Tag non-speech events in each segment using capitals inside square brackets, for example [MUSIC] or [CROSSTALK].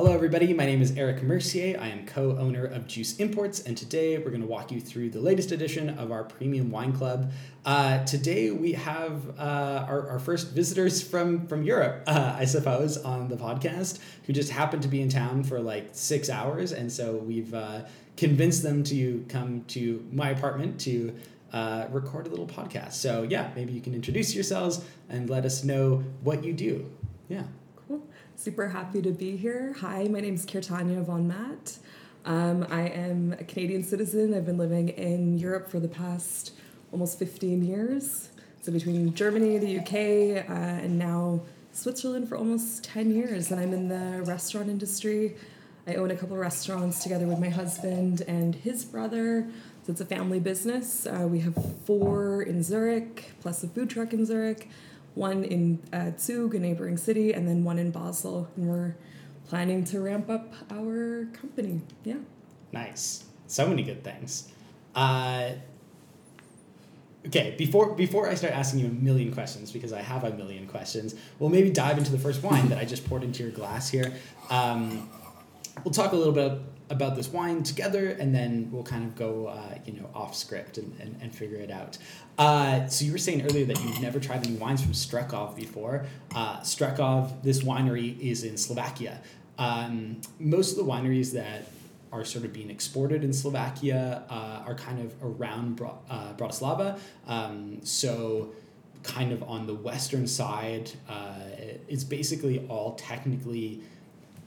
Hello, everybody. My name is Eric Mercier. I am co owner of Juice Imports, and today we're going to walk you through the latest edition of our Premium Wine Club. Uh, today we have uh, our, our first visitors from, from Europe, uh, [LAUGHS] I suppose, on the podcast, who just happened to be in town for like six hours. And so we've uh, convinced them to come to my apartment to uh, record a little podcast. So, yeah, maybe you can introduce yourselves and let us know what you do. Yeah. Super happy to be here. Hi, my name is Kirtania von Matt. Um, I am a Canadian citizen. I've been living in Europe for the past almost 15 years. So between Germany, the UK, uh, and now Switzerland for almost 10 years. And I'm in the restaurant industry. I own a couple restaurants together with my husband and his brother. So it's a family business. Uh, we have four in Zurich, plus a food truck in Zurich, one in uh, Zug, a neighboring city, and then one in Basel. And we're planning to ramp up our company. Yeah. Nice. So many good things. Uh, okay, before before I start asking you a million questions, because I have a million questions, we'll maybe dive into the first wine that I just poured into your glass here. Um, we'll talk a little bit about this wine together, and then we'll kind of go, uh, you know, off script and, and, and figure it out. Uh, so you were saying earlier that you've never tried any wines from Strekov before. Uh, Strekov, this winery is in Slovakia. Um, most of the wineries that are sort of being exported in Slovakia uh, are kind of around Bra- uh, Bratislava. Um, so kind of on the western side, uh, it's basically all technically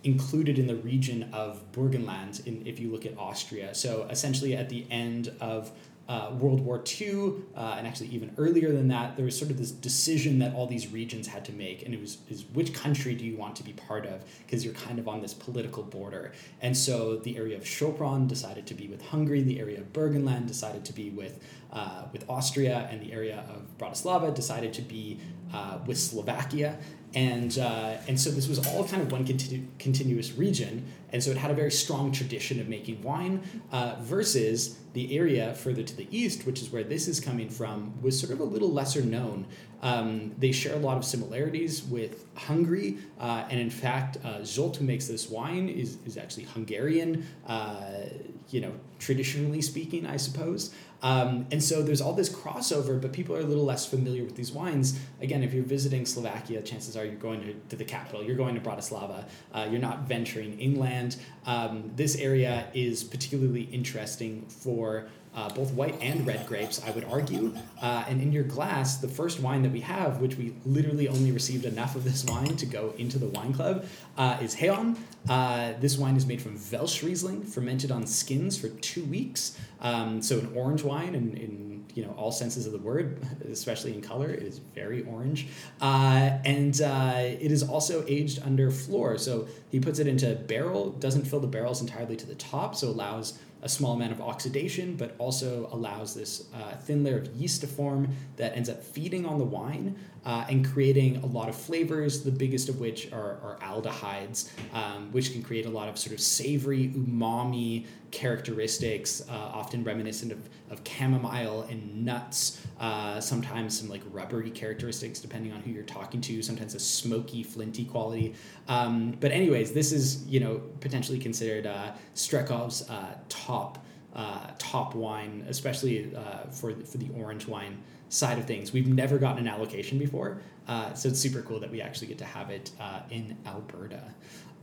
included in the region of Burgenland in, if you look at Austria. So essentially at the end of uh, World War II, uh, and actually even earlier than that, there was sort of this decision that all these regions had to make, and it was is which country do you want to be part of? Because you're kind of on this political border. And so the area of Sopron decided to be with Hungary, the area of Burgenland decided to be with uh, with Austria, and the area of Bratislava decided to be uh, with Slovakia. And, uh, and so this was all kind of one continu- continuous region. And so it had a very strong tradition of making wine uh, versus the area further to the east, which is where this is coming from, was sort of a little lesser known. Um, they share a lot of similarities with Hungary. Uh, and in fact, uh, Zsolt, who makes this wine, is, is actually Hungarian, uh, you know, traditionally speaking, I suppose. Um, and so there's all this crossover, but people are a little less familiar with these wines. Again, if you're visiting Slovakia, chances are you're going to, to the capital, you're going to Bratislava, uh, you're not venturing inland. Um, this area is particularly interesting for uh, both white and red grapes, I would argue. Uh, and in your glass, the first wine that we have, which we literally only received enough of this wine to go into the wine club, uh, is Heion. Uh, this wine is made from Welsch Riesling, fermented on skins for two weeks. Um, so an orange wine in, in you know all senses of the word, [LAUGHS] especially in color, it is very orange. Uh, and uh, it is also aged under flor. So he puts it into barrel, doesn't fill the barrels entirely to the top, so allows a small amount of oxidation, but also allows this uh, thin layer of yeast to form that ends up feeding on the wine uh, and creating a lot of flavors, the biggest of which are, are aldehydes, um, which can create a lot of sort of savory, umami characteristics, uh, often reminiscent of, of chamomile and nuts, uh, sometimes some like rubbery characteristics, depending on who you're talking to, sometimes a smoky, flinty quality. Um, but, anyways, this is, you know, potentially considered uh, Strekov's uh, top. Uh, top wine, especially for for the orange wine side of things. We've never gotten an allocation before, uh, so it's super cool that we actually get to have it uh, in Alberta.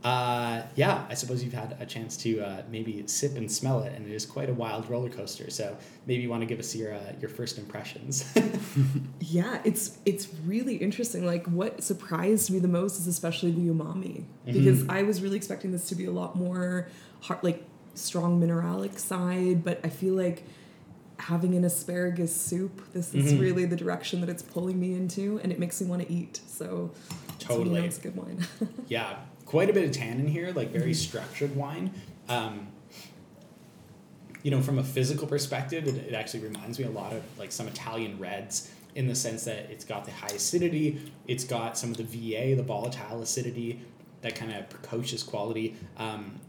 Uh, yeah, I suppose you've had a chance to uh, maybe sip and smell it, and it is quite a wild roller coaster. So maybe you want to give us your uh, your first impressions. [LAUGHS] yeah, it's it's really interesting. Like what surprised me the most is especially the umami mm-hmm. because I was really expecting this to be a lot more hard, like strong mineralic side, but I feel like having an asparagus soup. This is mm-hmm. really the direction that it's pulling me into, and it makes me want to eat. So totally, it's good wine. [LAUGHS] yeah, quite a bit of tannin here, like very mm-hmm. structured wine. Um, you know, from a physical perspective, it, it actually reminds me a lot of like some Italian reds in the sense that it's got the high acidity, it's got some of the VA, the volatile acidity, that kind of precocious quality. Um,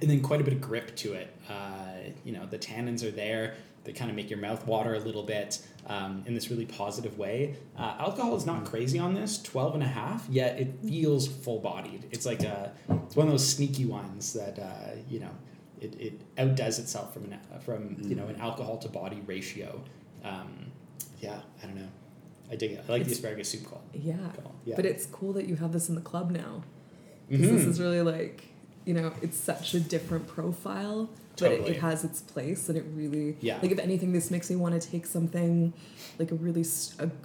and then quite a bit of grip to it. Uh, you know, the tannins are there. They kind of make your mouth water a little bit um, in this really positive way. Uh, alcohol is not crazy on this, 12 and a half, yet it feels full bodied. It's like a, it's one of those sneaky ones that, uh, you know, it, it outdoes itself from an, from, you know, an alcohol to body ratio. Um, yeah, I don't know. I dig it. I like the asparagus soup call. Yeah. call. Yeah. But it's cool that you have this in the club now. This Mhm. is really like, you know, it's such a different profile, but it, it has its place and it really, Yeah. like, if anything, this makes me want to take something like a really,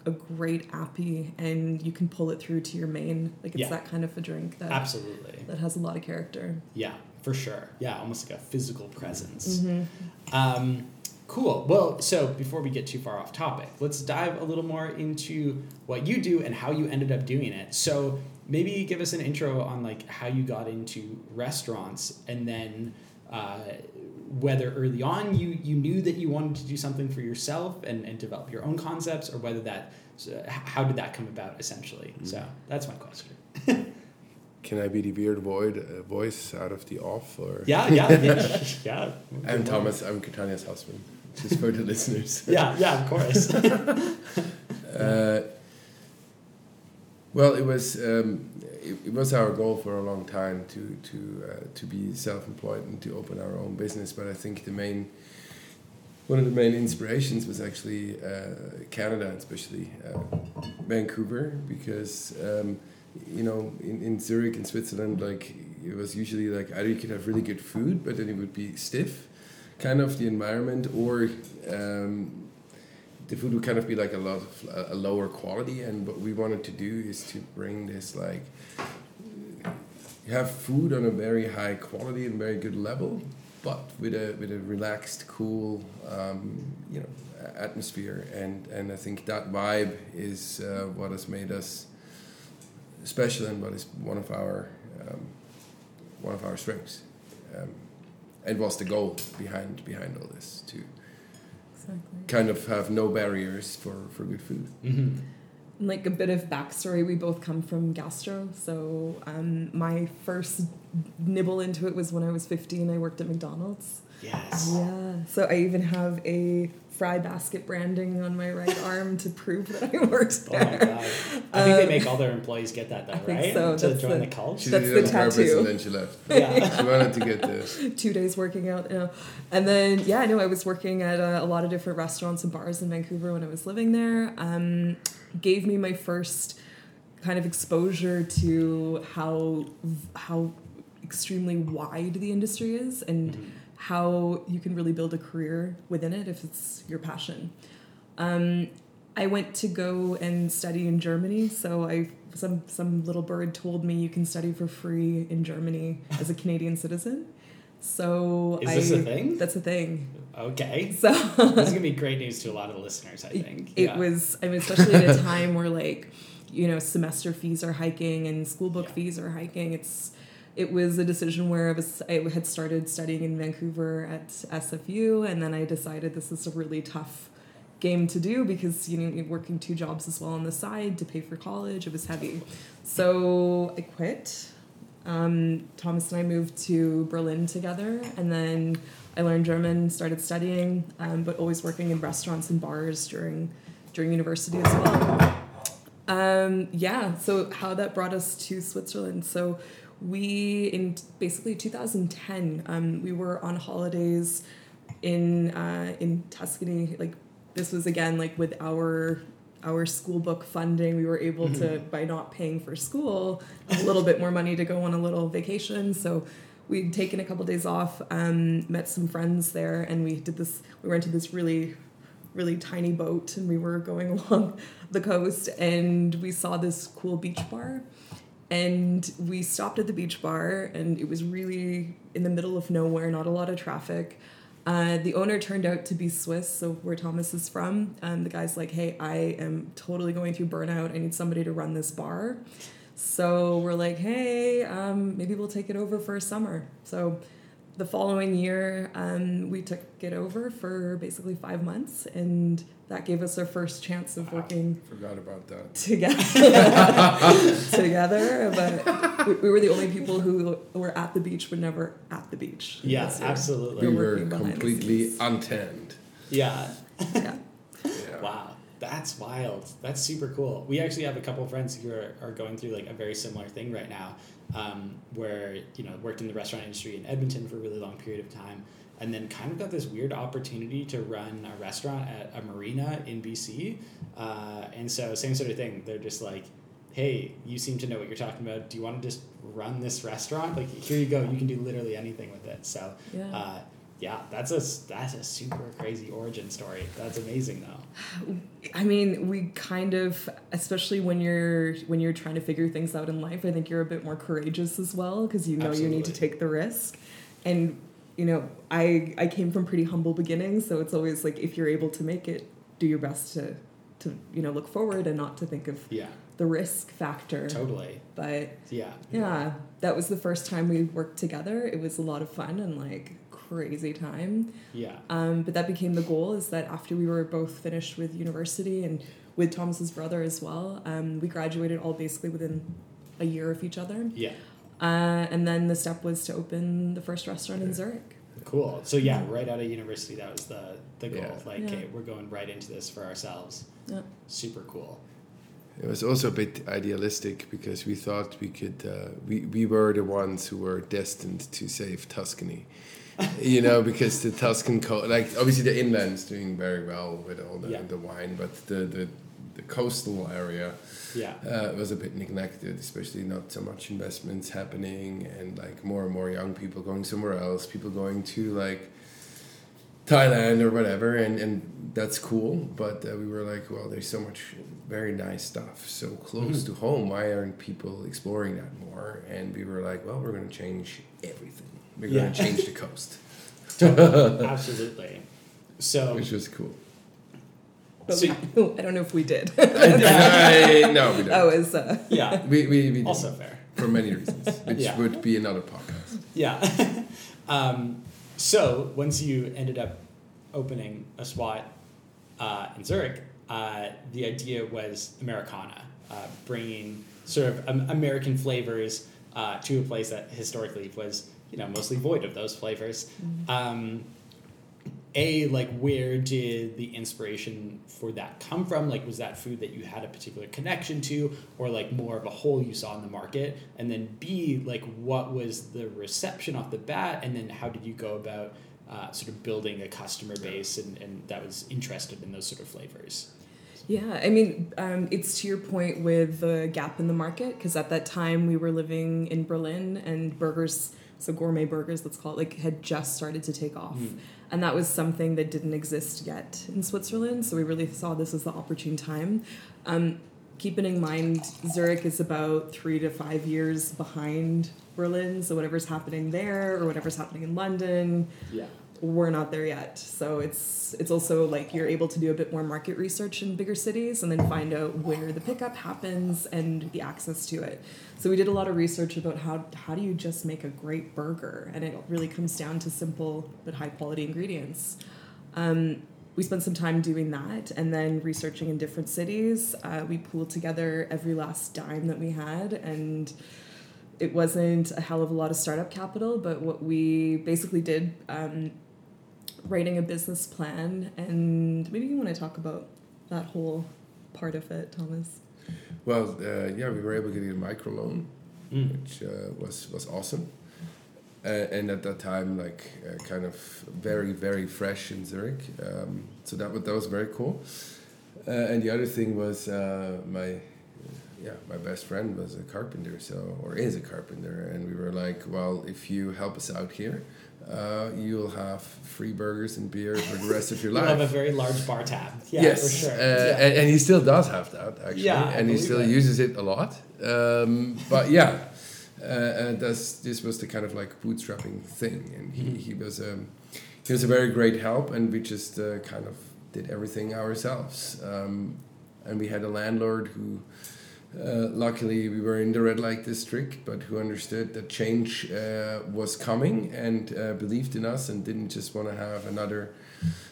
a great appy and you can pull it through to your main. Like, it's Yeah. that kind of a drink that, Absolutely. that has a lot of character. Yeah, for sure. Yeah, almost like a physical presence. Mm-hmm. Um, cool. Well, so before we get too far off topic, let's dive a little more into what you do and how you ended up doing it. So maybe give us an intro on like how you got into restaurants and then uh, whether early on you, you knew that you wanted to do something for yourself and, and develop your own concepts or whether that, so how did that come about essentially? So that's my question. [LAUGHS] Can I be the weird void, uh, voice out of the off? Or Yeah, yeah, yeah. yeah. [LAUGHS] I'm Thomas. I'm Katania's husband. Just for the listeners. [LAUGHS] Yeah, yeah, of course. Uh, well, it was um, it, it was our goal for a long time to to uh, to be self-employed and to open our own business. But I think the main one of the main inspirations was actually uh, Canada, especially uh, Vancouver, because um, you know in, in Zurich in Switzerland, like it was usually like either you could have really good food, but then it would be stiff, kind of the environment, or um, the food would kind of be like a lot of a lower quality. And what we wanted to do is to bring this like have food on a very high quality and very good level but with a with a relaxed cool um, you know atmosphere. And and I think that vibe is uh, what has made us special and what is one of our um, one of our strengths. Um, and was the goal behind behind all this to Exactly. kind of have no barriers for, for good food. hmm like a bit of backstory we both come from gastro so um, my first nibble into it was when i was 15 i worked at mcdonald's Yes. yeah so i even have a fry basket branding on my right [LAUGHS] arm to prove that i worked Oh my there god. I think they Um, make all their employees get that though, I think right? so, To that's join the- the, cult. She That's did the it on purpose tattoo. and then she left. yeah. [LAUGHS] She wanted to get the. [LAUGHS] two days working out you know. and then yeah no i was working at a, a lot of different restaurants and bars in vancouver when i was living there um, gave me my first kind of exposure to how how extremely wide the industry is and how you can really build a career within it if it's your passion um, I went to go and study in Germany, so I some some little bird told me you can study for free in Germany as a Canadian citizen. So Is I, this a thing? That's a thing. Okay. [LAUGHS] So this is gonna be great news to a lot of the listeners, I think. it yeah. was I mean especially at a [LAUGHS] time where like you know semester fees are hiking and school book Yeah. fees are hiking. It's it was a decision where I was I had started studying in Vancouver at SFU and then I decided this is a really tough game to do because you know working two jobs as well on the side to pay for college it was heavy. So i quit. Um, thomas and i moved to berlin together and then i learned german started studying um, but always working in restaurants and bars during during university as well. Um, yeah so how that brought us to switzerland. So we in basically 2010 um, we were on holidays in uh, in Tuscany. Like this was again like with our our school book funding, we were able to by not paying for school a little bit more money to go on a little vacation. So we'd taken a couple days off, um, met some friends there, and we did this. We rented this really really tiny boat and we were going [LAUGHS] along the coast and we saw this cool beach bar and we stopped at the beach bar and it was really in the middle of nowhere not a lot of traffic. Uh, the owner turned out to be swiss so where thomas is from um, the guy's like hey i am totally going through burnout. I need somebody to run this bar. So we're like hey um, maybe we'll take it over for a summer. So the following year, um, we took it over for basically five months, and that gave us our first chance of working Forgot about that. together. [LAUGHS] together, but we, we were the only people who were at the beach, but never at the beach. Yeah, absolutely. We We're were working behind the completely scenes. untanned. Yeah. Yeah. Yeah. [LAUGHS] Wow, that's wild. That's super cool. We actually have a couple of friends who are, are going through like a very similar thing right now, um, where you know worked in the restaurant industry in Edmonton for a really long period of time, and then kind of got this weird opportunity to run a restaurant at a marina in BC, uh, and so same sort of thing. They're just like. Hey, you seem to know what you're talking about. Do you want to just run this restaurant? Like, here you go. You can do literally anything with it. So, Yeah. uh, yeah, that's a that's a super crazy origin story. That's amazing though. I mean, we kind of, especially when you're when you're trying to figure things out in life, I think you're a bit more courageous as well because you know you need to take the risk, and you know, I I came from pretty humble beginnings, so it's always like if you're able to make it, do your best to to you know look forward and not to think of Yeah, the risk factor. totally. But Yeah. yeah, that was the first time we worked together. It was a lot of fun and like crazy time. Yeah. Um, but that became the goal is that after we were both finished with university and with Thomas's brother as well, um, we graduated all basically within a year of each other. Yeah. Uh, and then the step was to open the first restaurant in Zurich. Cool. So yeah, right out of university, that was the the goal. Yeah. Like, Yeah. okay, we're going right into this for ourselves. Yeah. Super cool. It was also a bit idealistic because we thought we could. Uh, we we were the ones who were destined to save Tuscany. [LAUGHS] you know, because the Tuscan co- like obviously the inland's doing very well with all the, Yeah. the wine, but the, the the coastal area Yeah. uh, was a bit neglected, especially not so much investments happening and like more and more young people going somewhere else, people going to like Thailand or whatever, and, and that's cool. But uh, we were like, well, there's so much very nice stuff so close to home. Why aren't people exploring that more? And we were like, well, we're going to change everything. We're Yeah. going to change the coast, [LAUGHS] Absolutely. So which was cool. But So- [LAUGHS] I don't know if we did. [LAUGHS] no, we don't. was uh, yeah. We, we, we Also didn't, fair. for many reasons, which Yeah. would be another podcast. Yeah. um, so once you ended up opening a SWAT uh, in Zurich, uh, the idea was Americana, uh, bringing sort of um, American flavors uh, to a place that historically was, you know, mostly void of those flavors. Um, a like where did the inspiration for that come from? Like was that food that you had a particular connection to or like more of a hole you saw in the market? And then b like what was the reception off the bat? And then how did you go about uh, sort of building a customer base and, and that was interested in those sort of flavors? Yeah, I mean, um, it's to your point with the gap in the market because at that time we were living in Berlin and burgers, so gourmet burgers, let's call it, like had just started to take off, Mm. and that was something that didn't exist yet in Switzerland. So we really saw this as the opportune time. Um, keeping in mind, Zurich is about three to five years behind Berlin, so whatever's happening there or whatever's happening in London, yeah we're not there yet. So it's it's also like you're able to do a bit more market research in bigger cities and then find out where the pickup happens and the access to it. So we did a lot of research about how how do you just make a great burger and it really comes down to simple but high quality ingredients. Um, we spent some time doing that and then researching in different cities. Uh, we pooled together every last dime that we had and it wasn't a hell of a lot of startup capital, but what we basically did, um, writing a business plan, and maybe you want to talk about that whole part of it, Thomas. Well, uh, yeah, we were able to get a microloan, Mm. which uh, was was awesome. Uh, and at that time, like uh, kind of very very fresh in Zurich, um, so that was that was very cool. Uh, and the other thing was uh, my yeah my best friend was a carpenter, so or is a carpenter, and we were like, well, if you help us out here, uh, you'll have free burgers and beer for the rest of your [LAUGHS] life. you have a very large bar tab yeah yes, for sure uh, yeah. and, and he still does have that actually, Yeah, and he still that. uses it a lot. Um, but yeah, uh, that's this was the kind of like bootstrapping thing, and he, Mhm. he was um, he was a very great help, and we just uh, kind of did everything ourselves. Um, and we had a landlord who uh, luckily, we were in the red light district, but who understood that change uh, was coming and uh, believed in us and didn't just want to have another,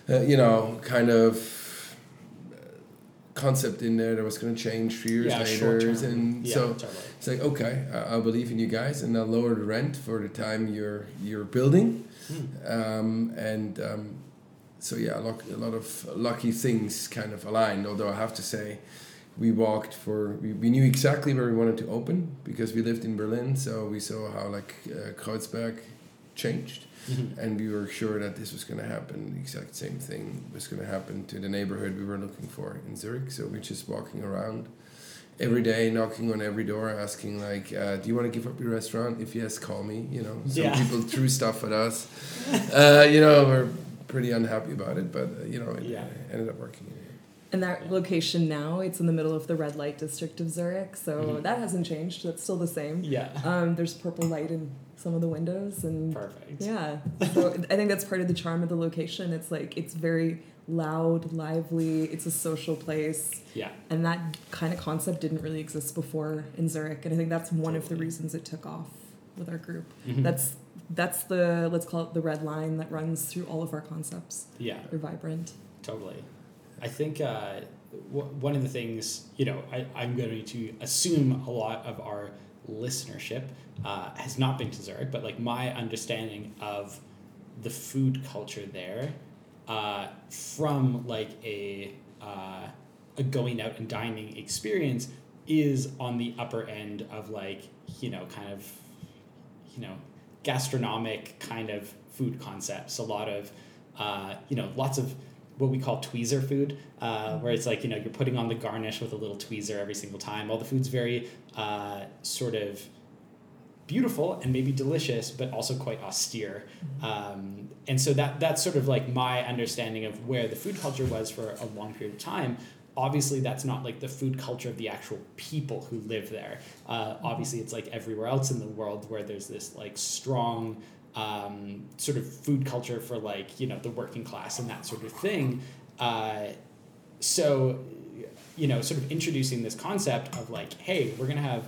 uh, you know, kind of uh, concept in there that was going to change three years yeah, later. And yeah, so totally. it's like, okay, I, I believe in you guys, and I'll lower the rent for the time you're you're building, Hmm. um, and um, so yeah, a lot, a lot of lucky things kind of aligned. Although I have to say, we walked for we, we knew exactly where we wanted to open because we lived in Berlin, so we saw how like uh, Kreuzberg changed, Mhm. and we were sure that this was going to happen. The exact same thing was going to happen to the neighborhood we were looking for in Zurich. So we're just walking around every day, knocking on every door, asking like, uh, "Do you want to give up your restaurant? If yes, call me." You know, some Yeah. people [LAUGHS] threw stuff at us. Uh, you know, we're pretty unhappy about it, but uh, you know, it Yeah. ended up working. And that location now, it's in the middle of the red light district of Zurich, so Mhm. that hasn't changed. That's still the same. Yeah. Um, there's purple light in some of the windows, and Perfect. yeah. So I think that's part of the charm of the location. It's like it's very loud, lively. It's a social place, Yeah. and that kind of concept didn't really exist before in Zurich. And I think that's one of the reasons it took off with our group. Mhm. That's that's the let's call it the red line that runs through all of our concepts. yeah. They're vibrant. Totally. I think uh, w- one of the things, you know, I, I'm going to assume a lot of our listenership uh, has not been to Zurich, but like my understanding of the food culture there uh, from like a, uh, a going out and dining experience is on the upper end of like, you know, kind of, you know, gastronomic kind of food concepts. A lot of, uh, you know, lots of what we call tweezer food, uh, where it's like, you know, you're putting on the garnish with a little tweezer every single time. All the food's very uh, sort of beautiful and maybe delicious, but also quite austere. Um, and so that that's sort of like my understanding of where the food culture was for a long period of time. Obviously, that's not like the food culture of the actual people who live there. Uh, obviously, it's like everywhere else in the world where there's this like strong um, sort of food culture for like you know the working class and that sort of thing. Uh, so, you know, sort of introducing this concept of like, hey, we're gonna have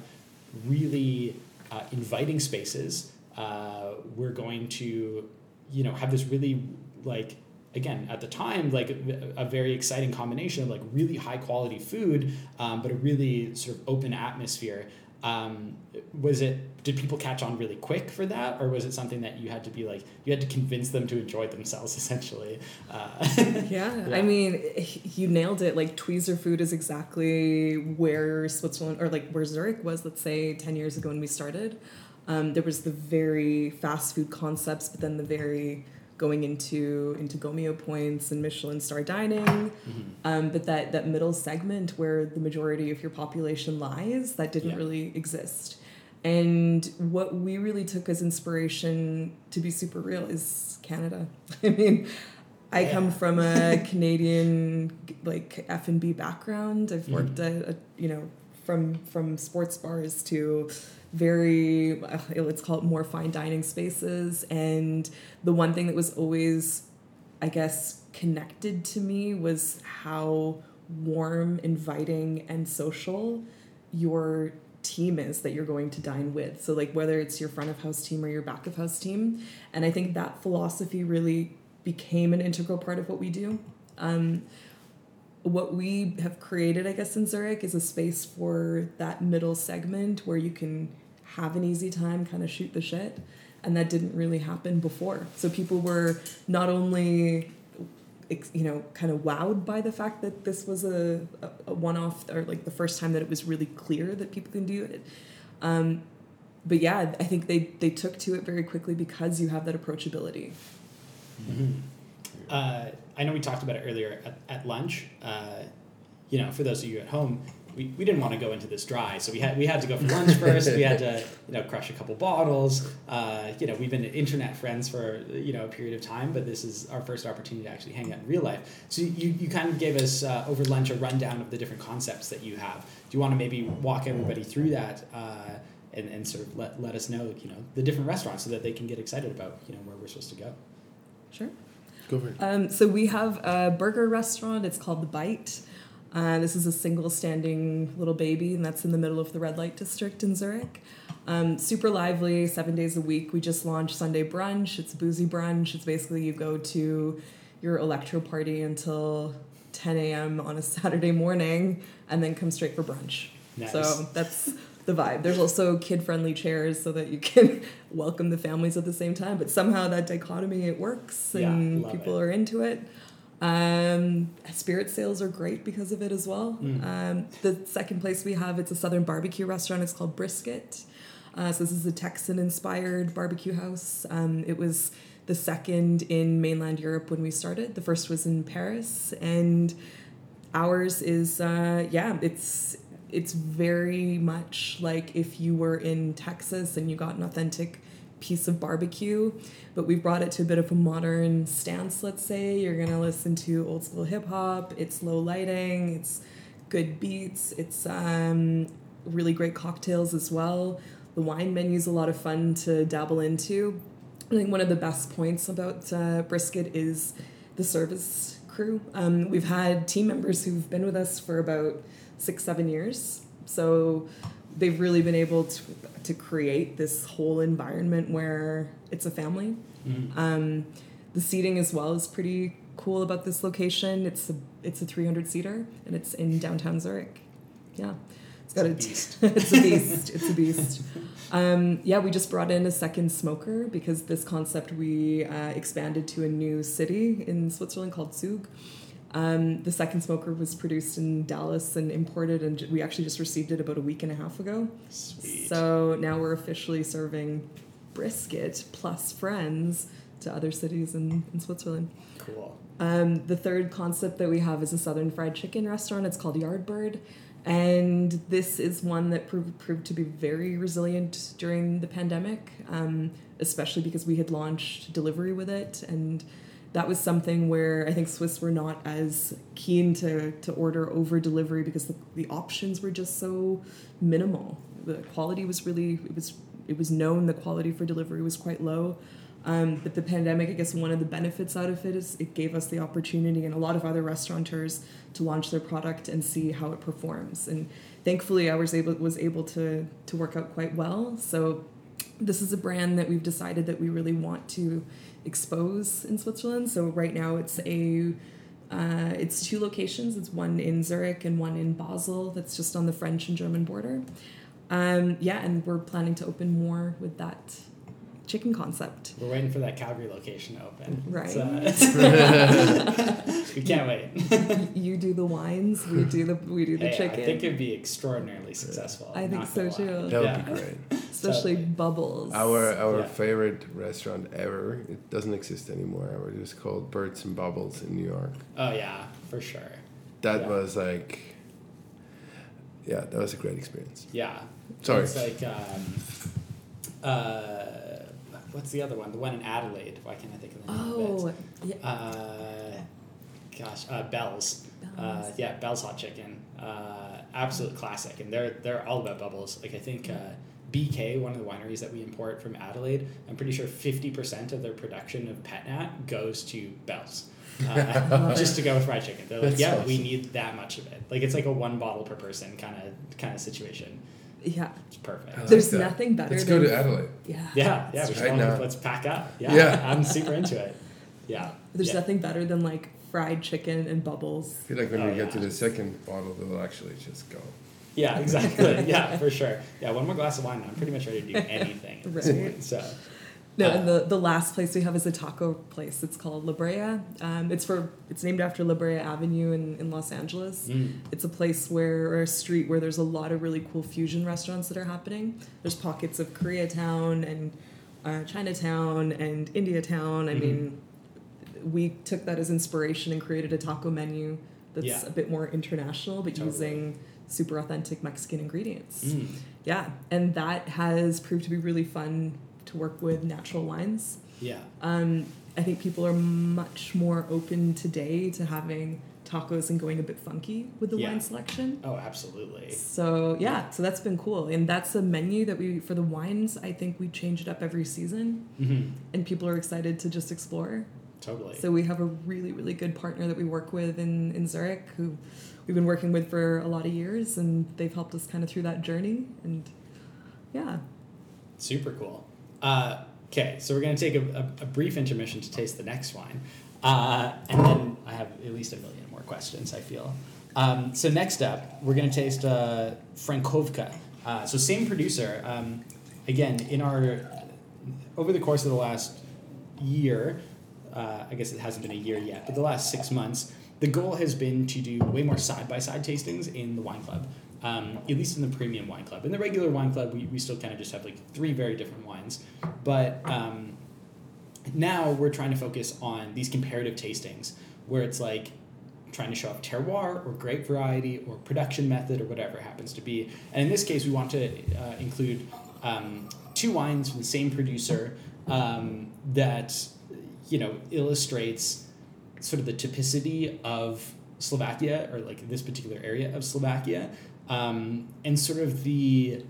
really uh, inviting spaces. Uh, we're going to, you know, have this really like again at the time like a, a very exciting combination of like really high quality food, um, but a really sort of open atmosphere. Um, was it did people catch on really quick for that, or was it something that you had to be like you had to convince them to enjoy themselves [LAUGHS] essentially? Uh, Yeah, [LAUGHS] Yeah. I mean, you nailed it. Like tweezer food is exactly where Switzerland or like where Zurich was. Let's say ten years ago when we started, um, there was the very fast food concepts, but then the very going into into Gault Millau points and Michelin star dining. mhm. Um, but that that middle segment where the majority of your population lies, that didn't Yeah. really exist. And what we really took as inspiration to be super real is Canada. [LAUGHS] I mean, I Yeah. come from a [LAUGHS] Canadian like F and B background. I've worked Mhm. at, a, you know from from sports bars to very uh, let's call it more fine dining spaces. And the one thing that was always, I guess, connected to me was how warm, inviting, and social your team is that you're going to dine with. So like whether it's your front of house team or your back of house team, and I think that philosophy really became an integral part of what we do. Um, what we have created, I guess, in Zurich is a space for that middle segment where you can have an easy time, kind of shoot the shit. And that didn't really happen before. So people were not only, you know, kind of wowed by the fact that this was a, a, a one off or like the first time that it was really clear that people can do it. Um, but yeah, I think they, they took to it very quickly because you have that approachability. Mhm. Uh, I know we talked about it earlier at, at lunch. Uh, you know, for those of you at home, we, we didn't want to go into this dry, so we had we had to go for lunch [LAUGHS] first. we had to you know crush a couple bottles. Uh, you know, we've been internet friends for you know a period of time, but this is our first opportunity to actually hang out in real life. So you, you kind of gave us uh, over lunch a rundown of the different concepts that you have. Do you want to maybe walk everybody through that? Uh, and, and sort of let, let us know, you know, the different restaurants so that they can get excited about, you know, where we're supposed to go. Sure. Go for it. Um, so we have a burger restaurant. It's called The Bite. Uh, this is a single standing little baby, and that's in the middle of the red light district in Zurich. Um, super lively, seven days a week. We just launched Sunday brunch. It's a boozy brunch. It's basically you go to your electro party until 10 a.m. on a [LAUGHS] Saturday morning and then come straight for brunch. Nice. So that's the vibe. There's also kid friendly chairs so that you can [LAUGHS] welcome the families at the same time. But somehow that dichotomy it works and love people it. are into it. Um, spirit sales are great because of it as well. Mm. Um, the second place we have it's a southern barbecue restaurant. It's called Brisket. Uh, so this is a Texan inspired barbecue house. Um, it was the second in mainland Europe when we started. The first was in Paris, and ours is uh, yeah, it's it's very much like if you were in Texas and you got an authentic piece of barbecue, but we've brought it to a bit of a modern stance. Let's say you're gonna listen to old school hip hop. It's low lighting. It's good beats. It's um, really great cocktails as well. The wine menu is a lot of fun to dabble into. I think one of the best points about uh, brisket is the service crew. Um, we've had team members who've been with us for about six, seven years. So they've really been able to, to create this whole environment where it's a family. Mm. Um, the seating as well is pretty cool about this location. It's a it's a 300 seater and it's in downtown Zurich. Yeah, it's got It's a a beast. [LAUGHS] it's a beast. It's a beast. Um, yeah, we just brought in a second smoker because this concept we uh, expanded to a new city in Switzerland called Zug. Um, the second smoker was produced in Dallas and imported, and we actually just received it about a week and a half ago. Sweet. So now we're officially serving brisket plus friends to other cities in, in Switzerland. cool. Um, the third concept that we have is a southern fried chicken restaurant. It's called Yardbird. And this is one that proved, proved to be very resilient during the pandemic, um, especially because we had launched delivery with it. And that was something where I think Swiss were not as keen to, to order over delivery because the, the options were just so minimal. The quality was really, it was, it was known the quality for delivery was quite low. Um, but the pandemic, I guess one of the benefits out of it is it gave us the opportunity and a lot of other restaurateurs to launch their product and see how it performs. And thankfully, I was able was able to to work out quite well. So this is a brand that we've decided that we really want to expose in Switzerland. So right now, it's a uh, it's two locations. It's one in Zurich and one in Basel. That's just on the French and German border. Um, yeah, and we're planning to open more with that chicken concept. We're waiting for that Calgary location to open. Right. It's, uh, [LAUGHS] we can't wait. [LAUGHS] you do the wines, we do the we do the Hey, chicken. I think it'd be extraordinarily successful. I think so too. That would Yeah. be great. [LAUGHS] Especially Totally. bubbles. Our our Yeah. favorite restaurant ever. It doesn't exist anymore. It was called Birds and Bubbles in New York. Oh yeah, for sure. That Yeah. was like, yeah, that was a great experience. Yeah. Sorry. It's like um, uh, what's the other one? The one in Adelaide. Why can't I think of the name oh, of yeah. it? Uh, gosh, uh, Bell's. Uh, Bells. yeah, Bell's hot chicken. Uh, absolute classic, and they're they're all about bubbles. Like I think. Uh, BK, one of the wineries that we import from Adelaide, I'm pretty sure 50% of their production of pet nat goes to Bell's. Uh, [LAUGHS] just to go with fried chicken. They're like, That's yeah, we need that much of it. Like it's like a one bottle per person kind of kind of situation. yeah. It's perfect. Like There's that. nothing better Let's than go to Adelaide. yeah. Yeah, yeah. Right all- now. let's pack up. Yeah, Yeah. [LAUGHS] I'm super into it. Yeah. There's yeah. nothing better than like fried chicken and bubbles. I feel like when Oh, we get to the second bottle, they'll actually just go. Yeah, exactly. [LAUGHS] yeah, for sure. Yeah, one more glass of wine, I'm pretty much ready to do [LAUGHS] anything Right. point. So, No, Uh, and the, the last place we have is a taco place. It's called La Brea. Um, it's for it's named after La Brea Avenue in, in Los Angeles. mm, It's a place where or a street where there's a lot of really cool fusion restaurants that are happening. There's pockets of Koreatown and uh, Chinatown and Indiatown. I Mhm. mean, we took that as inspiration and created a taco menu that's Yeah. a bit more international, but Totally. using super authentic Mexican ingredients. mm. Yeah, and that has proved to be really fun to work with natural wines. yeah, Um, I think people are much more open today to having tacos and going a bit funky with the Yeah. wine selection. oh, absolutely. So yeah, so that's been cool, and that's a menu that we for the wines. I think we change it up every season, hmm and people are excited to just explore. Totally. So we have a really, really good partner that we work with in, in Zurich who we've been working with for a lot of years and they've helped us kind of through that journey. And yeah. Super cool. Uh, okay, so we're going to take a, a, a, brief intermission to taste the next wine. Uh, and then I have at least a million more questions, I feel. Um, so next up, we're going to taste uh, Frankovka. Uh, so same producer. Um, again, in our over the course of the last year, uh, I guess it hasn't been a year yet, but the last six months, the goal has been to do way more side by side tastings in the wine club. Um, at least in the premium wine club. In the regular wine club, we, we still kind of just have like three very different wines. But um, now we're trying to focus on these comparative tastings where it's like trying to show off terroir or grape variety or production method or whatever happens to be. And in this case, we want to uh, include um, two wines from the same producer um, that you know illustrates sort of the typicity of Slovakia or like this particular area of Slovakia um, and sort of the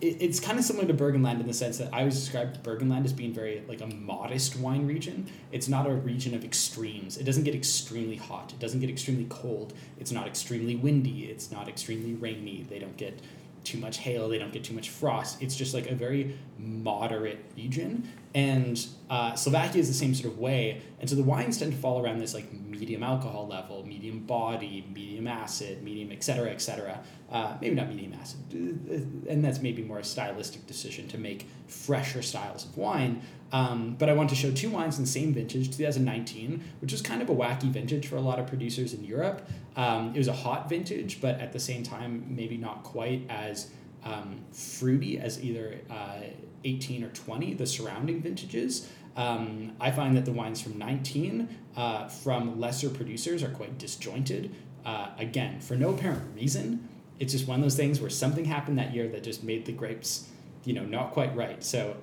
it, it's kind of similar to Burgenland in the sense that I always describe Burgenland as being very like a modest wine region. It's not a region of extremes. It doesn't get extremely hot. It doesn't get extremely cold. It's not extremely windy. It's not extremely rainy. They don't get too much hail. They don't get too much frost. It's just like a very moderate region. And uh, Slovakia is the same sort of way. And so the wines tend to fall around this like medium alcohol level, medium body, medium acid, medium, et cetera, et cetera. Uh, maybe not medium acid. Uh, and that's maybe more a stylistic decision to make fresher styles of wine. Um, but I want to show two wines in the same vintage, 2019, which was kind of a wacky vintage for a lot of producers in Europe. Um, it was a hot vintage, but at the same time, maybe not quite as um, fruity as either uh, 18 or 20, the surrounding vintages. Um, I find that the wines from 19 uh, from lesser producers are quite disjointed. Uh, again, for no apparent reason. It's just one of those things where something happened that year that just made the grapes, you know, not quite right. So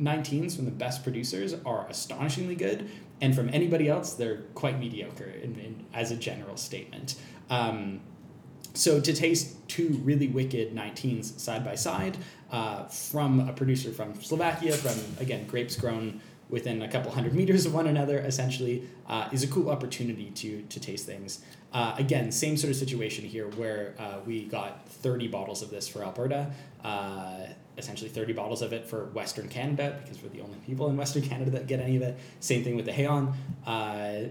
19s from the best producers are astonishingly good, and from anybody else, they're quite mediocre in, in as a general statement. Um, so to taste two really wicked 19s side by side uh, from a producer from Slovakia, from again grapes grown within a couple hundred meters of one another, essentially, uh, is a cool opportunity to to taste things. Uh, again, same sort of situation here where uh, we got 30 bottles of this for Alberta. Uh, essentially 30 bottles of it for Western Canada because we're the only people in Western Canada that get any of it. Same thing with the Heion.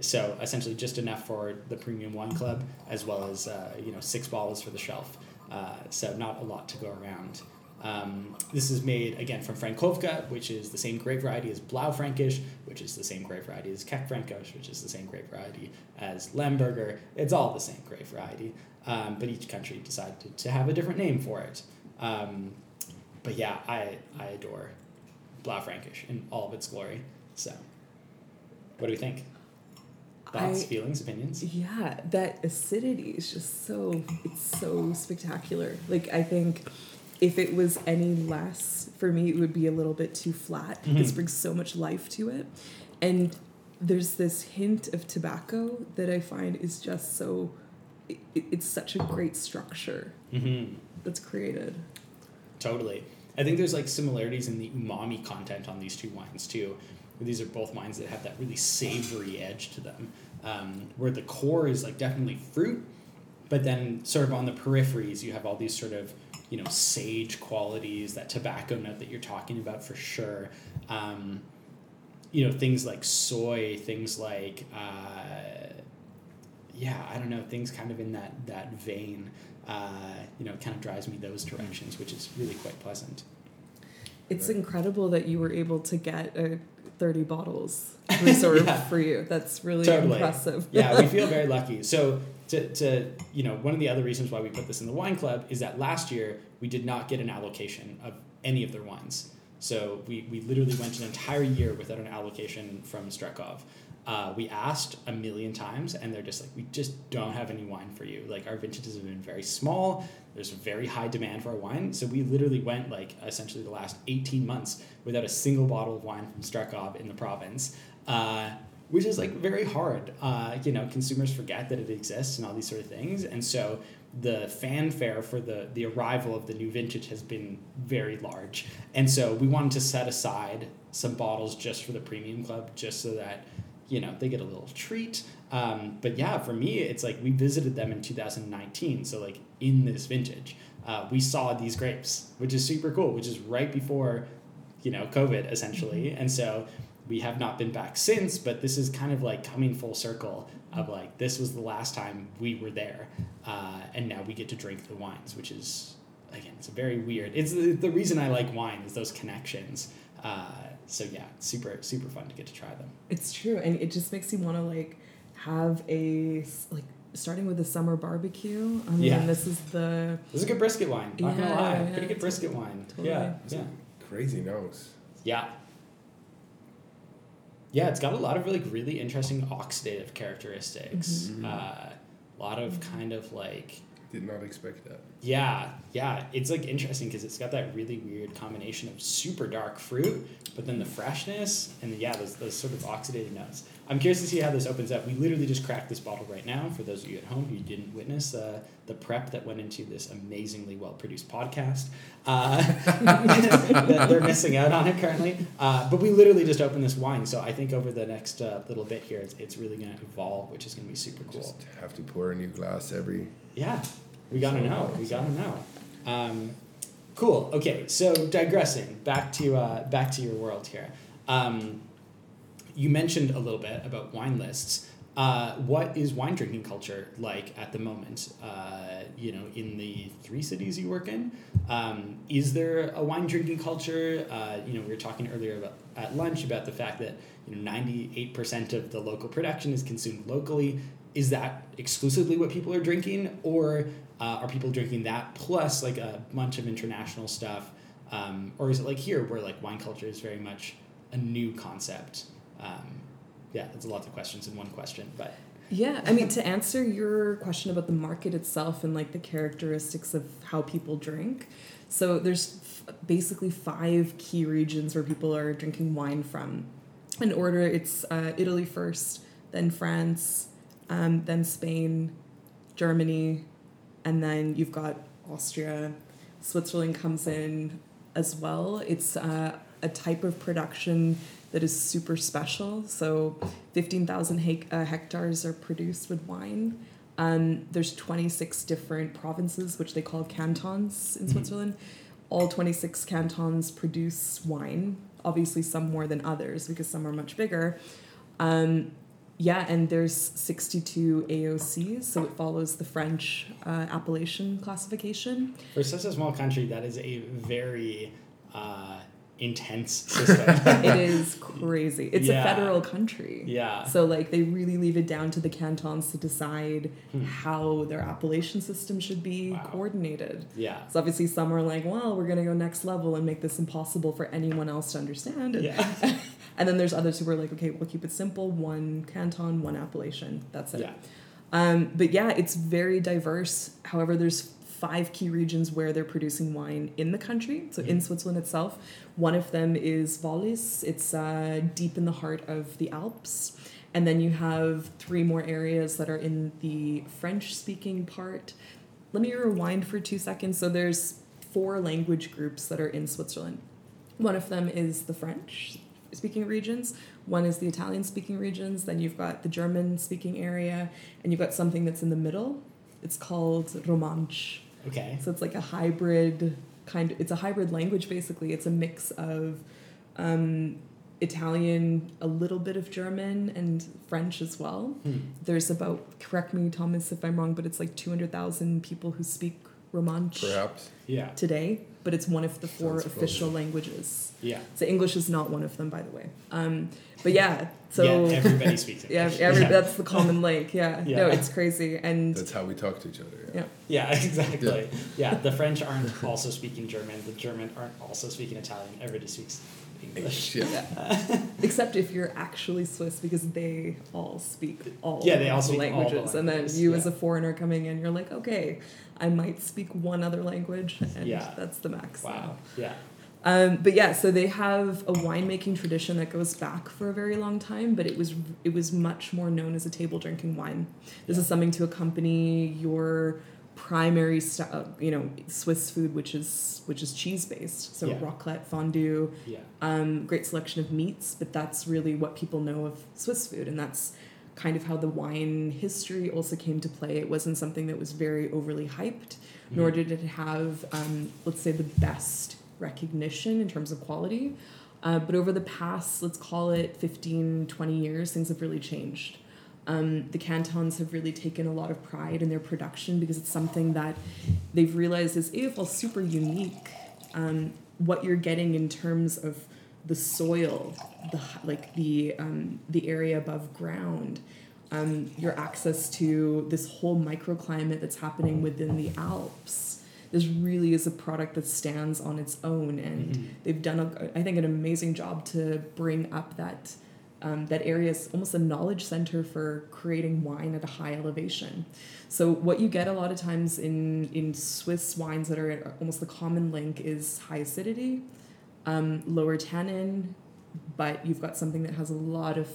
So essentially just enough for the Premium Wine Club as well as you know six bottles for the shelf. Uh, so not a lot to go around. Um, this is made again from Frankovka, which is the same grape variety as Blaufränkisch, which is the same grape variety as Kékfrankos, which is the same grape variety as Lemberger. It's all the same grape variety, um, but each country decided to have a different name for it. Um, but yeah, I I adore Blaufränkisch in all of its glory. So, what do we think? Thoughts, I, feelings, opinions? Yeah, that acidity is just so it's so spectacular. Like I think if it was any less for me, it would be a little bit too flat. Mm-hmm. This brings so much life to it, and there's this hint of tobacco that I find is just so. It, it's such a great structure mm-hmm. that's created. Totally. I think there's like similarities in the umami content on these two wines too. These are both wines that have that really savory edge to them, um, where the core is like definitely fruit, but then sort of on the peripheries you have all these sort of you know sage qualities, that tobacco note that you're talking about for sure. Um, you know things like soy, things like uh, yeah, I don't know, things kind of in that that vein uh, you know, kind of drives me those directions, which is really quite pleasant. It's incredible that you were able to get a 30 bottles reserved [LAUGHS] yeah. for you. That's really totally. impressive. yeah, we feel [LAUGHS] very lucky. So to, to, you know, one of the other reasons why we put this in the wine club is that last year we did not get an allocation of any of their wines. So we, we literally went an entire year without an allocation from Strekov. Uh, we asked a million times, and they're just like, we just don't have any wine for you. Like our vintages have been very small. There's very high demand for our wine, so we literally went like essentially the last eighteen months without a single bottle of wine from Strekov in the province, uh, which is like very hard. Uh, you know, consumers forget that it exists and all these sort of things, and so the fanfare for the the arrival of the new vintage has been very large, and so we wanted to set aside some bottles just for the premium club, just so that you know they get a little treat. Um, but yeah, for me, it's like we visited them in 2019, so like in this vintage, uh, we saw these grapes, which is super cool, which is right before, you know, COVID essentially, and so we have not been back since. But this is kind of like coming full circle of like this was the last time we were there, uh, and now we get to drink the wines, which is again, it's very weird. It's the, the reason I like wine is those connections. Uh, so yeah, super super fun to get to try them. It's true, and it just makes you want to like have a like starting with a summer barbecue. I mean, Yeah. this is the This is a good brisket wine. Not gonna lie, yeah, pretty good totally. brisket wine. Totally. Yeah, It's yeah, crazy nose. yeah. Yeah, it's got a lot of like really interesting oxidative characteristics. Mhm. Uh, a lot of kind of like Did not expect that. Yeah, yeah. It's like interesting because it's got that really weird combination of super dark fruit, but then the freshness and yeah, those, those sort of oxidative notes. I'm curious to see how this opens up. We literally just cracked this bottle right now for those of you at home who didn't witness uh, the prep that went into this amazingly well produced podcast. Uh, [LAUGHS] they're missing out on it currently. Uh, but we literally just opened this wine, so I think over the next uh, little bit here, it's, it's really going to evolve, which is going to be super cool. Just have to pour a new glass every. Yeah, we gotta know. We gotta know. Um, cool. Okay, so digressing back to uh, back to your world here. Um, you mentioned a little bit about wine lists. Uh, what is wine drinking culture like at the moment? Uh, you know, in the three cities you work in, um, is there a wine drinking culture? Uh, you know, we were talking earlier about at lunch about the fact that you know ninety eight percent of the local production is consumed locally. Is that exclusively what people are drinking, or uh, are people drinking that plus like a bunch of international stuff, um, or is it like here where like wine culture is very much a new concept? Um, yeah, that's a lot of questions in one question, but Yeah, I mean to answer your question about the market itself and like the characteristics of how people drink. So there's f- basically five key regions where people are drinking wine from. In order, it's uh, Italy first, then France, um, then Spain, Germany, and then you've got Austria. Switzerland comes in as well. It's uh, a type of production that is super special. So 15,000 hec- uh, hectares are produced with wine. Um, there's 26 different provinces, which they call cantons in Mhm. Switzerland. All 26 cantons produce wine, obviously some more than others because some are much bigger. Um, yeah, and there's 62 AOCs, so it follows the French uh, appellation classification. for such a small country, that is a very uh, intense system. [LAUGHS] it is crazy. It's Yeah. a federal country. yeah. So like they really leave it down to the cantons to decide Hmm. how their appellation system should be Wow. coordinated. Yeah. So obviously some are like, well, we're gonna go next level and make this impossible for anyone else to understand. And, Yeah. [LAUGHS] and then there's others who are like, okay, we'll keep it simple, one canton, one appellation. That's it. Yeah. Um, but yeah, it's very diverse. However, there's five key regions where they're producing wine in the country. So in Mhm. Switzerland itself, one of them is Wallis. It's uh, deep in the heart of the Alps. And then you have three more areas that are in the French-speaking part. Let me rewind for two seconds. So there's four language groups that are in Switzerland. One of them is the French speaking regions. One is the Italian speaking regions. Then you've got the German speaking area, and you've got something that's in the middle. It's called Romansh. Okay. So it's like a hybrid kind. Of, it's a hybrid language basically. It's a mix of um, Italian, a little bit of German, and French as well. Hmm. There's about correct me, Thomas, if I'm wrong, but it's like two hundred thousand people who speak Romansh Perhaps. Yeah. today. But it's one of the four Sounds official languages. Yeah. So English is not one of them, by the way. Um, but yeah, so yeah, everybody speaks [LAUGHS] yeah, English. every, that's the common link. Yeah. [LAUGHS] Yeah. no, it's crazy, and That's how we talk to each other. Yeah. Yeah, [LAUGHS] exactly. Yeah. the French aren't also speaking German. The German aren't also speaking Italian. Everybody speaks English. Yeah. yeah. except if you're actually Swiss, because they all speak all Yeah, they all the speak all the languages, and then languages, you as a foreigner coming in, you're like, okay, I might speak one other language, and Yeah. that's the max. Wow. Yeah. Um, but yeah, so they have a winemaking tradition that goes back for a very long time, but it was it was much more known as a table drinking wine. This is something to accompany your primary st- uh, you know Swiss food, which is which is cheese based. So Yeah. raclette, fondue, Yeah. um, great selection of meats. But that's really what people know of Swiss food, and that's kind of how the wine history also came to play. It wasn't something that was very overly hyped, nor Mhm. did it have, um, let's say, the best recognition in terms of quality. Uh, but over the past, let's call it 15, 20 years, things have really changed. Um, the cantons have really taken a lot of pride in their production because it's something that they've realized is AFL super unique. Um, what you're getting in terms of the soil, the like the um, the area above ground, um, your access to this whole microclimate that's happening within the Alps. This really is a product that stands on its own, and Mhm. they've done, a, I think, an amazing job to bring up that um, that area is almost a knowledge center for creating wine at a high elevation. So what you get a lot of times in in Swiss wines that are almost the common link is high acidity, um, lower tannin, but you've got something that has a lot of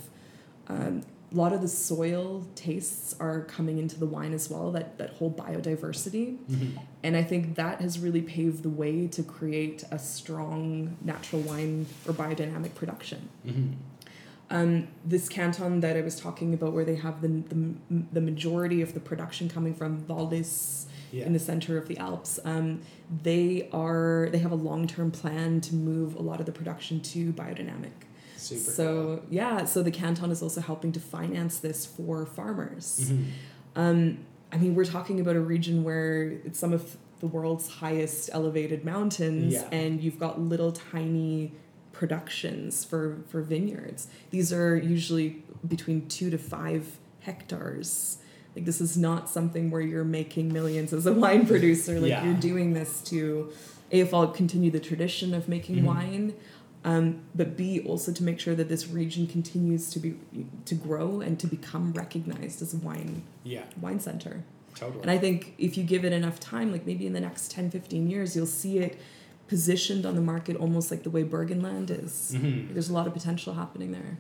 um, a lot of the soil tastes are coming into the wine as well. That that whole biodiversity. Mhm. And I think that has really paved the way to create a strong natural wine or biodynamic production. Mhm. Um, this canton that I was talking about, where they have the, the, the majority of the production coming from Valdes Yeah. in the center of the Alps, um, they are they have a long term plan to move a lot of the production to biodynamic. Super. so yeah, so the canton is also helping to finance this for farmers. Mhm. Um, I mean, we're talking about a region where it's some of the world's highest elevated mountains, Yeah. and you've got little tiny productions for, for vineyards. These are usually between two to five hectares. Like, this is not something where you're making millions as a wine [LAUGHS] producer. Like, Yeah. you're doing this to, AFL continue the tradition of making Mhm. wine. Um, but B also to make sure that this region continues to be to grow and to become recognized as a wine Yeah. wine center. Totally. And I think if you give it enough time, like maybe in the next 10, 15 years, you'll see it positioned on the market almost like the way Burgenland is. Mhm. There's a lot of potential happening there.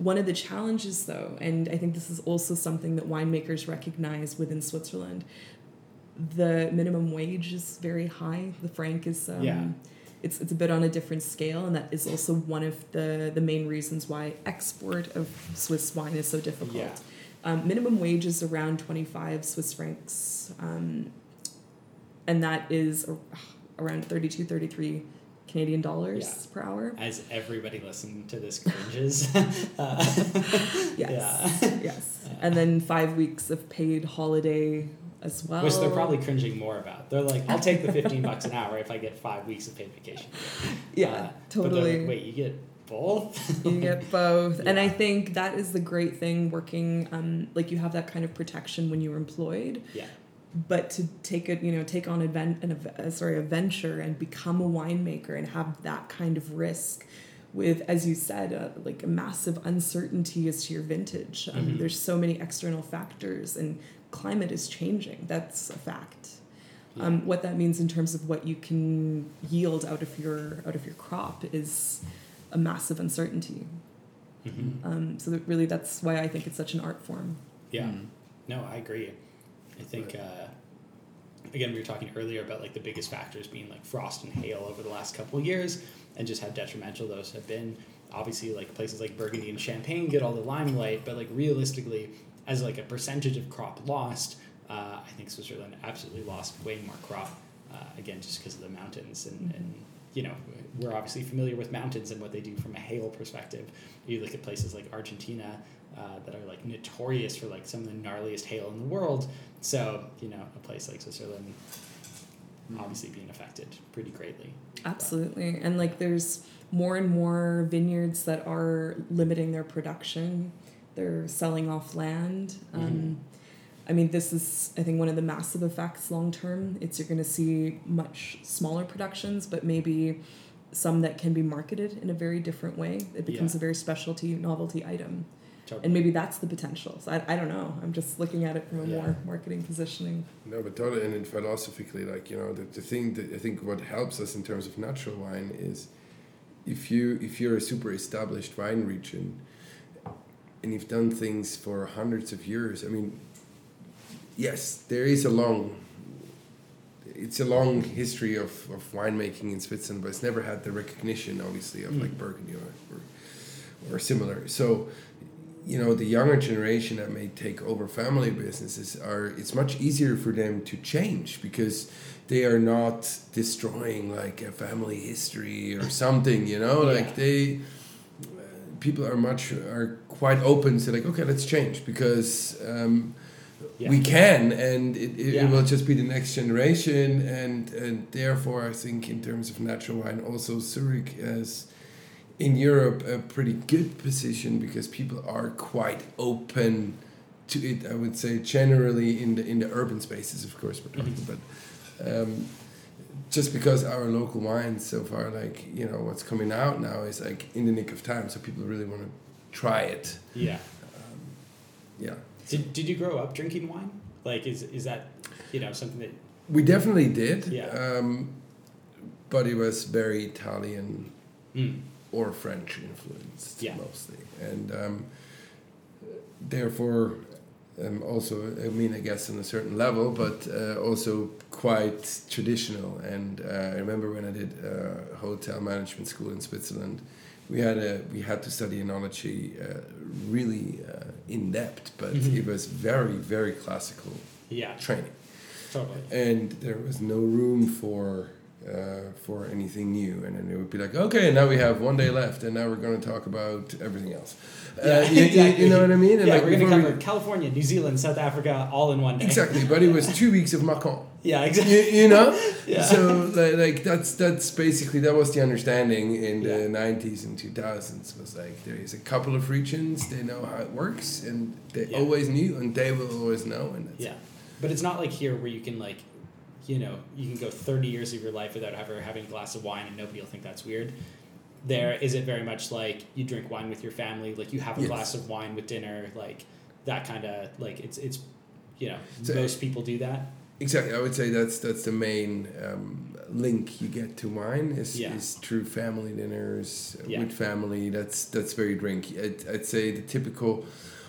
One of the challenges, though, and I think this is also something that winemakers recognize within Switzerland, the minimum wage is very high. The franc is um, Yeah. it's it's a bit on a different scale, and that is also one of the the main reasons why export of Swiss wine is so difficult. Yeah. Um, minimum wage is around 25 Swiss francs, um, and that is around 32, 33 Canadian dollars Yeah. per hour. As everybody listening to this cringes. uh, [LAUGHS] [LAUGHS] Yes, Yeah. yes. And then five weeks of paid holiday as well. Which they're probably cringing more about. They're like, I'll take the 15 bucks an hour if I get five weeks of paid vacation. [LAUGHS] yeah, Uh, totally. like, wait, you get both? you get both and i think that is the great thing working um, like you have that kind of protection when you're employed yeah. But to take it you know take on advent an, ev- uh, sorry a venture and become a winemaker and have that kind of risk with as you said uh, like a massive uncertainty as to your vintage um, Mhm. there's so many external factors and climate is changing that's a fact Yeah. um, what that means in terms of what you can yield out of your out of your crop is a massive uncertainty Mhm. um, so that really that's why i think it's such an art form Yeah. Mm. No, I agree. I think uh, again we were talking earlier about like the biggest factors being like frost and hail over the last couple of years, and just how detrimental those have been. Obviously, like places like Burgundy and Champagne get all the limelight, but like realistically, as like a percentage of crop lost, uh, I think Switzerland absolutely lost way more crop. Uh, again, just because of the mountains and, and you know we're obviously familiar with mountains and what they do from a hail perspective. You look at places like Argentina uh, that are like notorious for like some of the gnarliest hail in the world. So you know, a place like Switzerland obviously being affected pretty greatly. Absolutely. And like there's more and more vineyards that are limiting their production. They're selling off land. Um, I mean, this is, I think, one of the massive effects long term. It's you're going to see much smaller productions, but maybe some that can be marketed in a very different way. It becomes Yeah. a very specialty novelty item. Totally. And maybe that's the potential. So I, I don't know. I'm just looking at it from a Yeah. more marketing positioning. No, but totally, and then philosophically, like you know, the, the thing that I think what helps us in terms of natural wine is if you if you're a super established wine region and you've done things for hundreds of years. I mean, yes, there is a long it's a long history of, of winemaking in Switzerland, but it's never had the recognition, obviously, of Mm. like Burgundy or, or or similar. So, you know, the younger generation that may take over family businesses are it's much easier for them to change because they are not destroying like a family history or [LAUGHS] something. You know, Yeah. like they people are much are quite open to like okay let's change because um, Yeah. we can and it, it, Yeah. it will just be the next generation and and therefore I think in terms of natural wine also Zurich has in Europe a pretty good position because people are quite open to it I would say generally in the in the urban spaces of course we're talking Mhm. but um, just because our local wines so far like you know what's coming out now is like in the nick of time so people really want to try it Yeah. um, yeah Did, did you grow up drinking wine? Like, is, is that, you know, something that, we definitely did Yeah. um, but it was very italian mm, or french influenced Yeah. mostly and um, therefore um, also i mean i guess on a certain level but uh, also quite traditional and uh, i remember when i did uh, hotel management school in switzerland we had a we had to study enology uh, really uh, in depth but Mhm. it was very very classical yeah, training totally. and there was no room for uh, for anything new and then it would be like okay now we have one day left and now we're going to talk about everything else uh, Yeah, you, you- exactly. you know what i mean and yeah, like we're going to before we- California, New Zealand, South Africa, all in one day. exactly but it was two weeks of macon Yeah, exactly. you know [LAUGHS] Yeah. so like, like that's that's basically that was the understanding in the. 90s and 2000s was like there is a couple of regions they know how it works and they always knew and they will always know and that's Yeah, but it's not like here where you can like, you know, you can go thirty years of your life without ever having a glass of wine and nobody will think that's weird. There is it very much like you drink wine with your family, like you have a Yes. glass of wine with dinner, like that kind of like it's it's, you know, So- most people do that. Exactly, I would say that's that's the main um, link you get to wine is, Yeah. is through family dinners Yeah. with family. That's that's very drinky. I'd, I'd say the typical,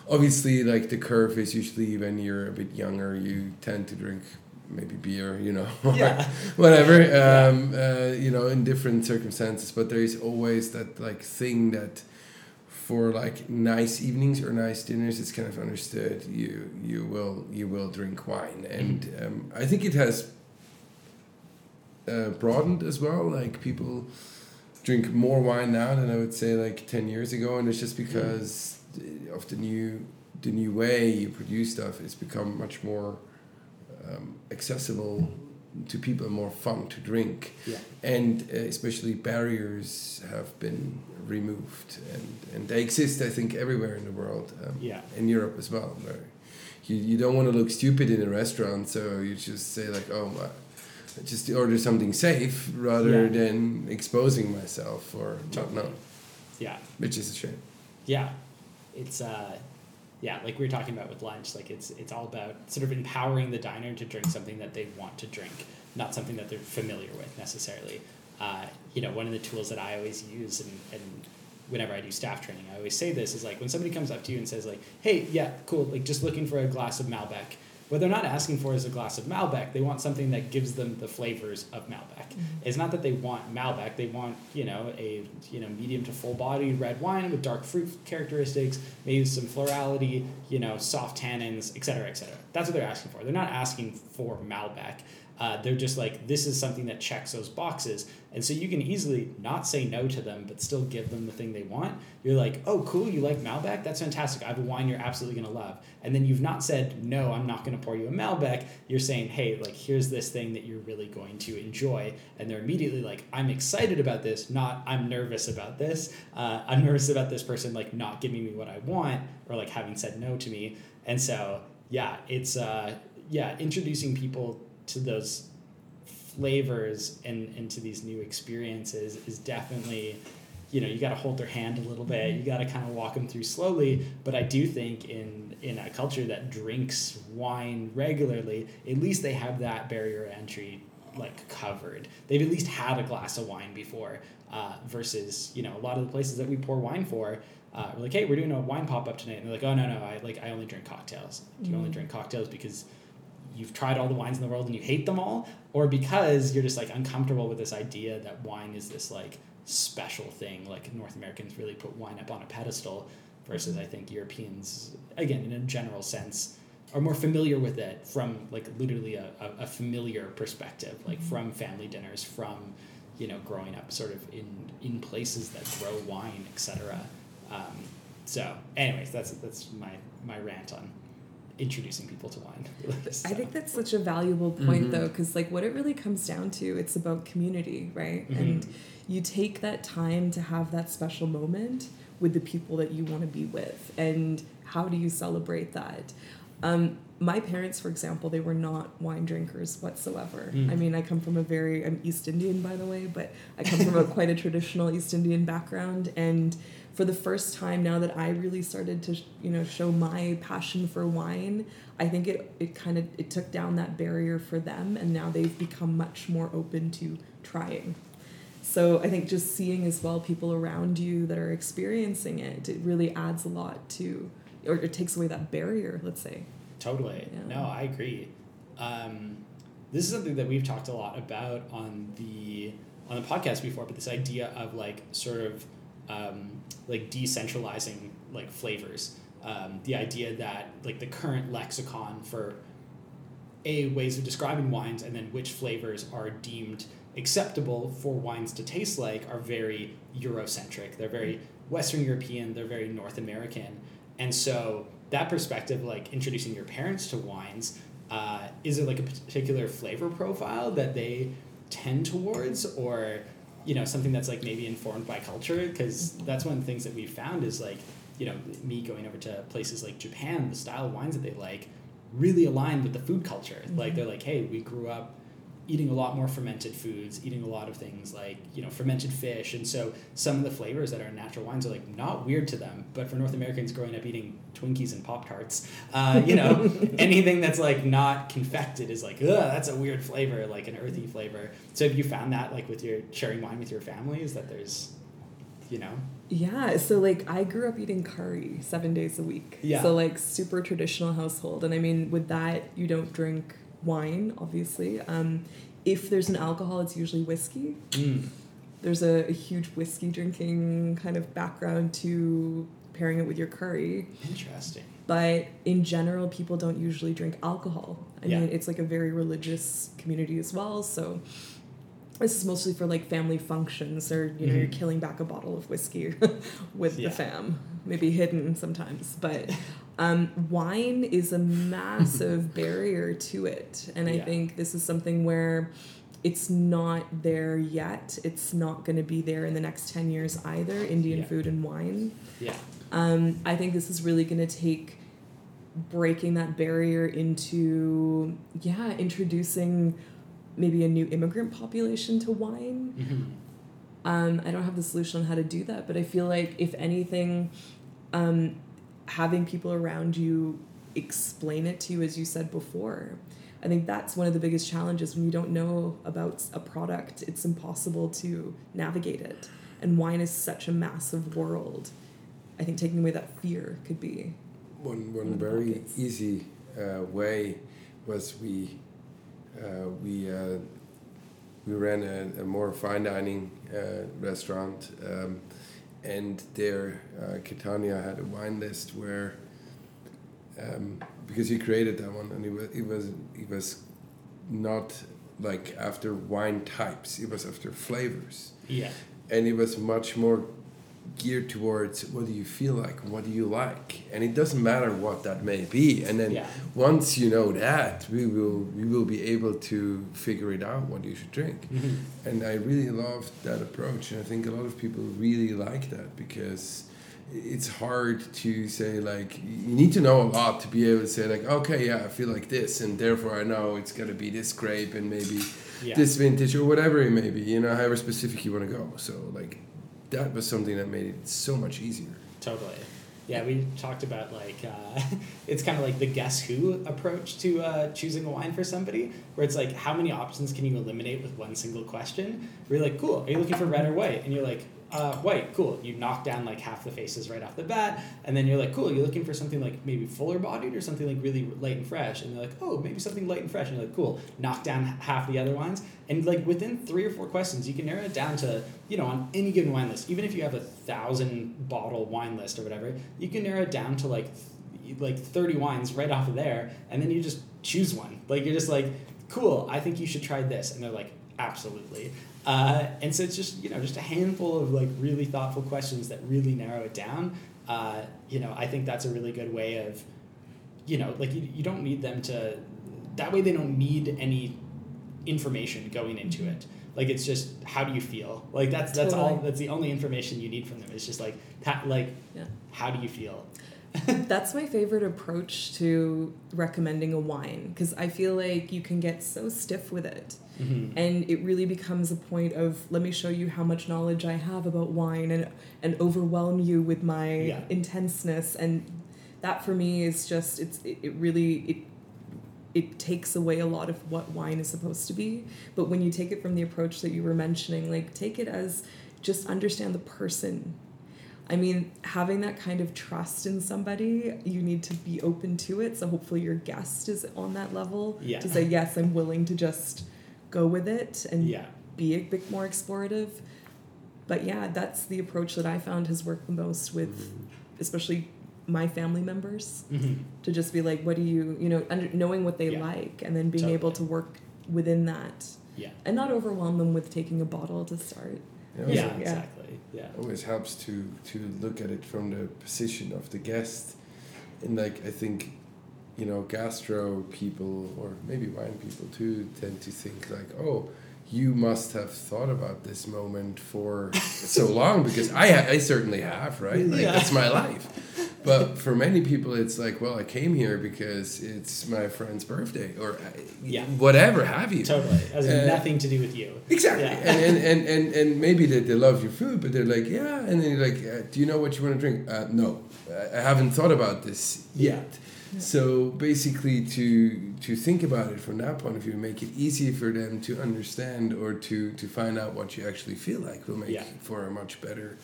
obviously, like the curve is usually when you're a bit younger, you tend to drink maybe beer, you know, or [LAUGHS] Yeah. whatever, [LAUGHS] um, uh, you know, in different circumstances. But there is always that like thing that for like nice evenings or nice dinners, it's kind of understood. You you will you will drink wine, and um, I think it has uh, broadened as well. Like people drink more wine now than I would say like ten years ago, and it's just because of the new the new way you produce stuff. It's become much more um, accessible to people, and more fun to drink Yeah. and uh, especially barriers have been removed and, and they exist i think everywhere in the world um, Yeah. in europe as well where you, you don't want to look stupid in a restaurant so you just say like oh my just order something safe rather Yeah. than exposing myself or not know Yeah. which is a shame Yeah, it's uh, yeah, like we were talking about with lunch. Like it's it's all about sort of empowering the diner to drink something that they want to drink, not something that they're familiar with necessarily. Uh, you know, one of the tools that I always use and, and whenever I do staff training, I always say this is like when somebody comes up to you and says like, "Hey, yeah, cool, like just looking for a glass of Malbec." What they're not asking for is a glass of Malbec. They want something that gives them the flavors of Malbec. Mm-hmm. It's not that they want Malbec. They want you know a you know medium to full bodied red wine with dark fruit characteristics, maybe some florality, you know soft tannins, et cetera, et cetera. That's what they're asking for. They're not asking for Malbec. Uh, they're just like this is something that checks those boxes, and so you can easily not say no to them, but still give them the thing they want. You're like, oh, cool, you like Malbec? That's fantastic. I have a wine you're absolutely gonna love. And then you've not said no, I'm not gonna pour you a Malbec. You're saying, hey, like here's this thing that you're really going to enjoy, and they're immediately like, I'm excited about this, not I'm nervous about this. Uh, I'm nervous about this person like not giving me what I want or like having said no to me. And so yeah, it's uh, yeah, introducing people to those flavors and into these new experiences is definitely you know you got to hold their hand a little bit. You got to kind of walk them through slowly. But i do think in in a culture that drinks wine regularly at least they have that barrier entry like covered. They've at least had a glass of wine before uh, versus you know a lot of the places that we pour wine for uh, we're like hey we're doing a wine pop-up tonight. And they're like oh no no i like i only drink cocktails. Do you only Mm. drink cocktails because you've tried all the wines in the world and you hate them all, or because you're just like uncomfortable with this idea that wine is this like special thing. Like North Americans really put wine up on a pedestal, versus I think Europeans, again in a general sense, are more familiar with it from like literally a, a, a familiar perspective, like Mhm. from family dinners, from you know growing up sort of in in places that grow wine, etc. Um, so, anyways, that's that's my my rant on introducing people to wine. [LAUGHS] I So, think that's such a valuable point Mhm. though, because like what it really comes down to, it's about community, right? Mhm. And you take that time to have that special moment with the people that you want to be with, and how do you celebrate that? Um, my parents, for example, they were not wine drinkers whatsoever. Mm. I mean, I come from a very I'm East Indian, by the way, but I come from a [LAUGHS] quite a traditional East Indian background, and for the first time now that I really started to you know show my passion for wine, I think it it kind of it took down that barrier for them, and now they've become much more open to trying. So I think just seeing as well people around you that are experiencing it, it really adds a lot to, or it takes away that barrier. Let's say. Totally. Yeah. No, I agree. Um, this is something that we've talked a lot about on the on the podcast before, but this idea of like sort of um, like decentralizing like flavors. Um, the idea that like the current lexicon for a ways of describing wines and then which flavors are deemed acceptable for wines to taste like are very Eurocentric. They're very Western European. They're very North American, and so that perspective, like introducing your parents to wines, uh, is it like a particular flavor profile that they tend towards, or you know something that's like maybe informed by culture? Because that's one of the things that we found is like you know me going over to places like Japan, the style of wines that they like really align with the food culture. Like Mhm. they're like, hey, we grew up eating a lot more fermented foods, eating a lot of things like you know fermented fish, and so some of the flavors that are in natural wines are like not weird to them. But for North Americans growing up eating Twinkies and Pop Tarts, uh, you know [LAUGHS] anything that's like not confected is like ugh, that's a weird flavor, like an earthy flavor. So have you found that like with your sharing wine with your family is that there's you know Yeah, so like I grew up eating curry seven days a week. Yeah. So like super traditional household, and I mean with that you don't drink wine, obviously. Um, if there's an alcohol, it's usually whiskey. mm, There's a, a huge whiskey drinking kind of background to pairing it with your curry. interesting. But in general, people don't usually drink alcohol. I Yeah. mean, it's like a very religious community as well. So this is mostly for like family functions, or you know, you're Mhm. killing back a bottle of whiskey [LAUGHS] with Yeah. the fam, maybe hidden sometimes. But um, wine is a massive [LAUGHS] barrier to it, and I Yeah. think this is something where it's not there yet. It's not going to be there in the next ten years either. Indian Yeah. food and wine. Yeah. Um, I think this is really going to take breaking that barrier into, yeah, introducing maybe a new immigrant population to wine. hmm Um, I don't have the solution on how to do that, but I feel like if anything, um, having people around you explain it to you, as you said before, I think that's one of the biggest challenges when you don't know about a product. It's impossible to navigate it, and wine is such a massive world. I think taking away that fear could be One, One one very pockets. easy uh, way was we uh, we uh, we ran a, a more fine dining uh, restaurant, um, and there uh, Catania had a wine list where um, because he created that one and it was it was it was not like after wine types it was after flavors Yeah. and it was much more geared towards what do you feel like what do you like and it doesn't matter what that may be and then Yeah. once you know that we will we will be able to figure it out what you should drink Mhm. and i really love that approach and i think a lot of people really like that because it's hard to say like you need to know a lot to be able to say like okay yeah i feel like this and therefore i know it's going to be this grape and maybe Yeah. this vintage or whatever it may be, you know, however specific you want to go. So like that was something that made it so much easier. Totally. Yeah, we talked about like uh, [LAUGHS] it's kind of like the guess who approach to uh, choosing a wine for somebody, where it's like how many options can you eliminate with one single question? We're like, cool. Are you looking for red or white? And you're like, uh, white, cool. You knock down like half the faces right off the bat, and then you're like, cool. You're looking for something like maybe fuller bodied or something like really light and fresh, and they're like, oh, maybe something light and fresh, and you're like, cool. Knock down half the other wines, and like within three or four questions, you can narrow it down to you know on any given wine list, even if you have a thousand bottle wine list or whatever, you can narrow it down to like th- like thirty wines right off of there, and then you just choose one. Like you're just like, cool. I think you should try this, and they're like, absolutely. Uh, and so it's just you know just a handful of like really thoughtful questions that really narrow it down. Uh, you know, I think that's a really good way of, you know, like you, you don't need them to. That way, they don't need any information going into it. Like it's just how do you feel? Like that's that's all. That's the only information you need from them. It's just like ha, like Yeah. how do you feel? [LAUGHS] That's my favorite approach to recommending a wine because I feel like you can get so stiff with it. Mm-hmm. And it really becomes a point of let me show you how much knowledge I have about wine and and overwhelm you with my Yeah. intenseness and that for me is just it's it, it really it it takes away a lot of what wine is supposed to be. But when you take it from the approach that you were mentioning, like take it as just understand the person. I mean, having that kind of trust in somebody, you need to be open to it. So hopefully your guest is on that level Yeah. to say, yes, I'm willing to just go with it and Yeah. be a bit more explorative. But yeah, that's the approach that I found has worked the most with, especially my family members Mm-hmm. to just be like, what do you, you know, under, knowing what they Yeah. like and then being able to work within that Yeah. and not overwhelm them with taking a bottle to start. Yeah. Yeah. Exactly. Yeah. always helps to to look at it from the position of the guest and like i think you know gastro people or maybe wine people too tend to think like oh you must have thought about this moment for so long because I, I certainly have right like Yeah. that's my life but for many people it's like well i came here because it's my friend's birthday or uh, Yeah. whatever have you Totally. It has Uh, nothing to do with you. Exactly. Yeah. And, and, and, and, and maybe they, they love your food, but they're like, yeah. And then you're like, uh, do you know what you want to drink? Uh, no, I I haven't thought about this yet. Yeah. So basically, to to think about it from that point of view, make it easy for them to understand or to to find out what you actually feel like will make Yeah. for a much better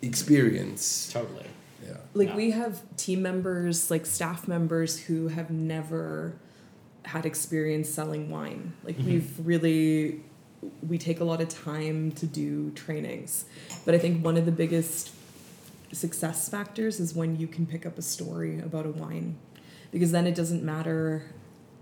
experience. Totally. Yeah. Like Yeah. we have team members, like staff members who have never had experience selling wine. Like Mhm. we've really we take a lot of time to do trainings. But I think one of the biggest success factors is when you can pick up a story about a wine. Because then it doesn't matter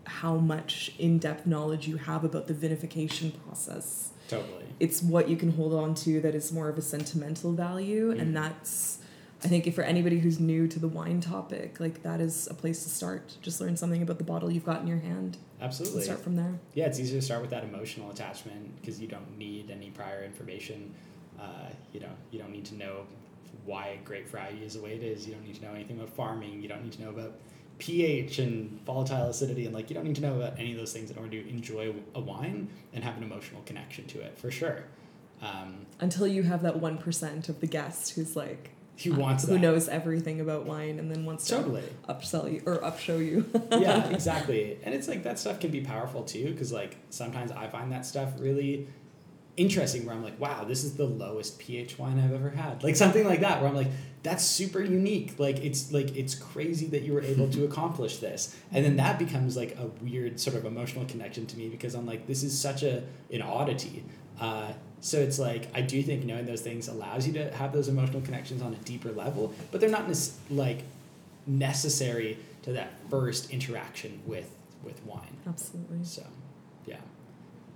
how much in-depth knowledge you have about the vinification process Totally. it's what you can hold on to that is more of a sentimental value Mm. and that's i think if for anybody who's new to the wine topic like that is a place to start just learn something about the bottle you've got in your hand and Absolutely. start from there Yeah, it's easier to start with that emotional attachment because you don't need any prior information. Uh, you know, you don't need to know why a grape variety is the way it is. You don't need to know anything about farming. You don't need to know about pH and volatile acidity, and like you don't need to know about any of those things in order to enjoy a wine and have an emotional connection to it for sure. Um, until you have that 1% of the guest who's like who wants who that? knows everything about wine and then wants Totally. to upsell you or upshow you yeah, [LAUGHS] exactly. And it's like that stuff can be powerful too, because like sometimes I find that stuff really interesting where I'm like, wow, this is the lowest pH wine I've ever had. Like something like that, where I'm like, that's super unique. Like it's like it's crazy that you were able to [LAUGHS] accomplish this. And then that becomes like a weird sort of emotional connection to me because I'm like, this is such a an oddity. Uh, so it's like I do think knowing those things allows you to have those emotional connections on a deeper level, but they're not nec- like necessary to that first interaction with with wine. absolutely So.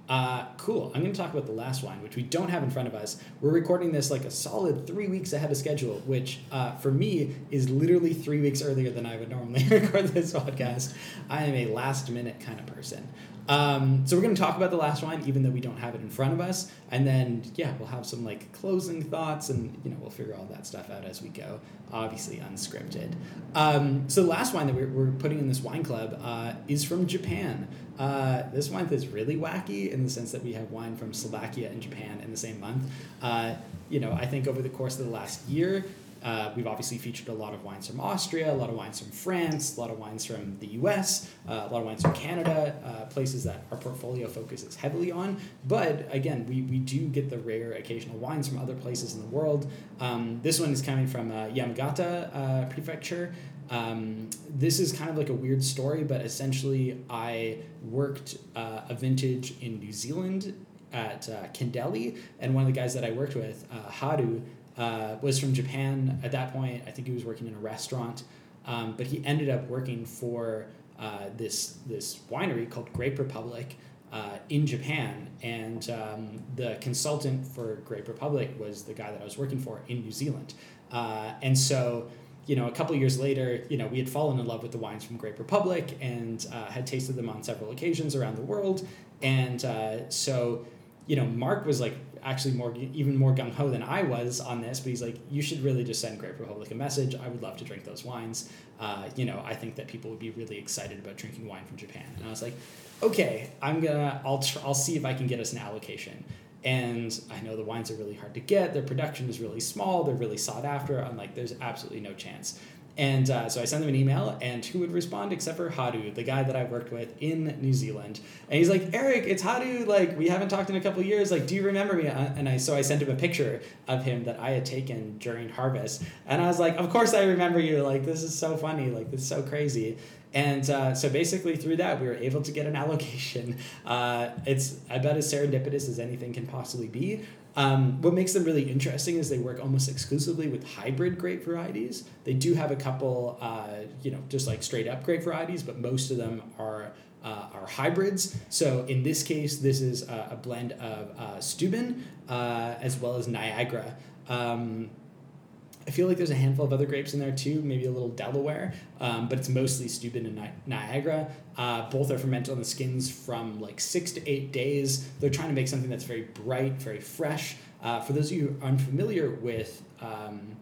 Uh, cool. I'm going to talk about the last wine, which we don't have in front of us. We're recording this like a solid three weeks ahead of schedule, which uh, for me is literally three weeks earlier than I would normally [LAUGHS] record this podcast. I am a last minute kind of person. Um, so we're going to talk about the last wine, even though we don't have it in front of us, and then yeah, we'll have some like closing thoughts, and you know we'll figure all that stuff out as we go. Obviously unscripted. Um, so the last wine that we're, we're putting in this wine club uh, is from Japan. Uh, this wine is really wacky in the sense that we have wine from Slovakia and Japan in the same month. Uh, you know, I think over the course of the last year, Uh, we've obviously featured a lot of wines from Austria, a lot of wines from France, a lot of wines from the US, uh, a lot of wines from Canada, uh, places that our portfolio focuses heavily on. But again, we, we do get the rare occasional wines from other places in the world. Um, this one is coming from uh, Yamagata uh, Prefecture. Um, this is kind of like a weird story, but essentially, I worked uh, a vintage in New Zealand at uh, and one of the guys that I worked with, uh, Haru, uh, was from Japan at that point. I think he was working in a restaurant, um, but he ended up working for uh, this this winery called Grape Republic. Uh, in Japan, and um, the consultant for Grape Republic was the guy that I was working for in New Zealand. Uh, and so you know, a couple years later, you know, we had fallen in love with the wines from Grape Republic and uh, had tasted them on several occasions around the world. And uh, so, you know, Mark was like actually more, even more gung ho than I was on this, but he's like, you should really just send Grape Republic a message. I would love to drink those wines. Uh, you know, I think that people would be really excited about drinking wine from Japan. And I was like, okay, I'm gonna, I'll, tr- I'll see if I can get us an allocation. And I know the wines are really hard to get. Their production is really small. They're really sought after. I'm like, there's absolutely no chance. And uh, so I sent them an email, and who would respond except for Haru, the guy that I worked with in New Zealand. And he's like, Eric, it's Haru. Like, we haven't talked in a couple years. Like, do you remember me? Uh, and I so I sent him a picture of him that I had taken during harvest. And I was like, of course I remember you. Like, this is so funny. Like, this is so crazy. And uh, so basically, through that, we were able to get an [LAUGHS] allocation. Uh, it's about as serendipitous as anything can possibly be. Um, what makes them really interesting is they work almost exclusively with hybrid grape varieties. They do have a couple, uh, you know, just like straight up grape varieties, but most of them are uh, are hybrids. So in this case, this is a, a blend of uh, Steuben uh, as well as Niagara. Um, I feel like there's a handful of other grapes in there too, maybe a little Delaware, um, but it's mostly Steuben and Ni- Niagara. Uh, both are fermented on the skins from like six to eight days. They're trying to make something that's very bright, very fresh. Uh, for those of you who are unfamiliar with um,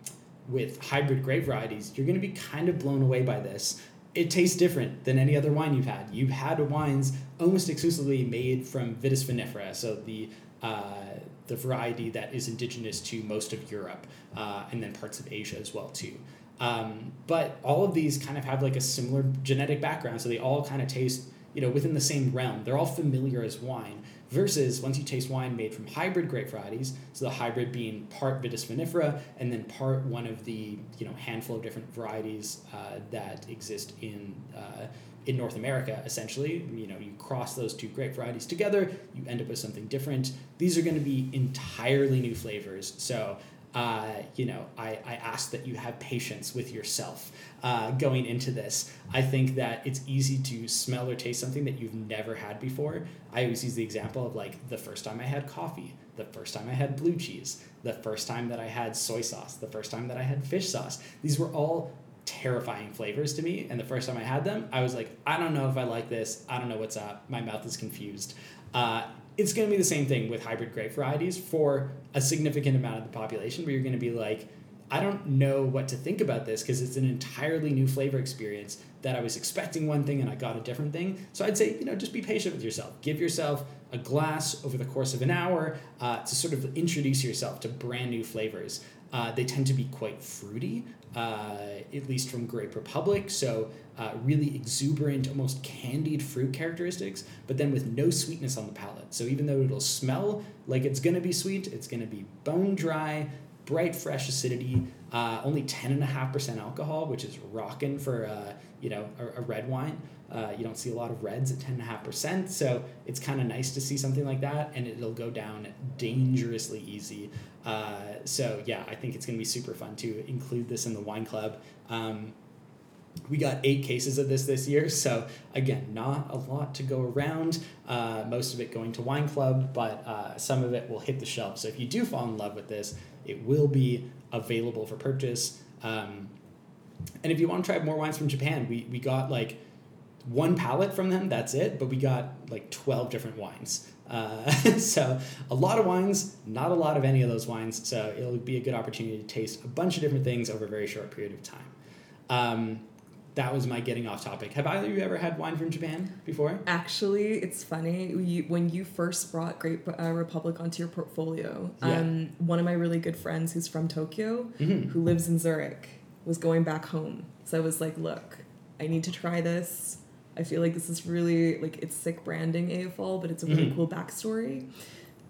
with hybrid grape varieties, you're going to be kind of blown away by this. It tastes different than any other wine you've had. You've had wines almost exclusively made from Vitis vinifera, so the uh, the variety that is indigenous to most of Europe uh, and then parts of Asia as well too. Um, but all of these kind of have like a similar genetic background, so they all kind of taste you know within the same realm. They're all familiar as wine. Versus once you taste wine made from hybrid grape varieties, so the hybrid being part Vitis vinifera and then part one of the you know handful of different varieties uh, that exist in uh, in North America, essentially. You know, you cross those two grape varieties together, you end up with something different. These are going to be entirely new flavors. So, uh, you know, I, I ask that you have patience with yourself uh, going into this. I think that it's easy to smell or taste something that you've never had before. I always use the example of like the first time I had coffee, the first time I had blue cheese, the first time that I had soy sauce, the first time that I had fish sauce. These were all terrifying flavors to me. And the first time I had them, I was like, I don't know if I like this. I don't know what's up. My mouth is confused. Uh, it's going to be the same thing with hybrid grape varieties for a significant amount of the population, where you're going to be like, I don't know what to think about this because it's an entirely new flavor experience that I was expecting one thing and I got a different thing. So I'd say, you know, just be patient with yourself. Give yourself a glass over the course of an hour uh, to sort of introduce yourself to brand new flavors. Uh, they tend to be quite fruity, uh, at least from Grape Republic. So, uh, really exuberant, almost candied fruit characteristics, but then with no sweetness on the palate. So, even though it'll smell like it's going to be sweet, it's going to be bone dry, bright, fresh acidity, uh, only 10.5% alcohol, which is rocking for uh, you know a, a red wine. Uh, you don't see a lot of reds at 10.5%, so it's kind of nice to see something like that, and it'll go down dangerously easy. Uh, so, yeah, I think it's going to be super fun to include this in the wine club. Um, we got eight cases of this this year, so again, not a lot to go around. Uh, most of it going to Wine Club, but uh, some of it will hit the shelf. So if you do fall in love with this, it will be available for purchase. Um, and if you want to try more wines from Japan, we, we got like one pallet from them, that's it, but we got like 12 different wines. Uh, [LAUGHS] so a lot of wines, not a lot of any of those wines. So it'll be a good opportunity to taste a bunch of different things over a very short period of time. Um, that was my getting off topic. Have either of you ever had wine from Japan before? Actually, it's funny when you first brought Grape uh, Republic onto your portfolio. Yeah. Um, one of my really good friends who's from Tokyo, Mhm. who lives in Zurich, was going back home. So I was like, "Look, I need to try this. I feel like this is really like it's sick branding AFL, but it's a really Mhm. cool backstory."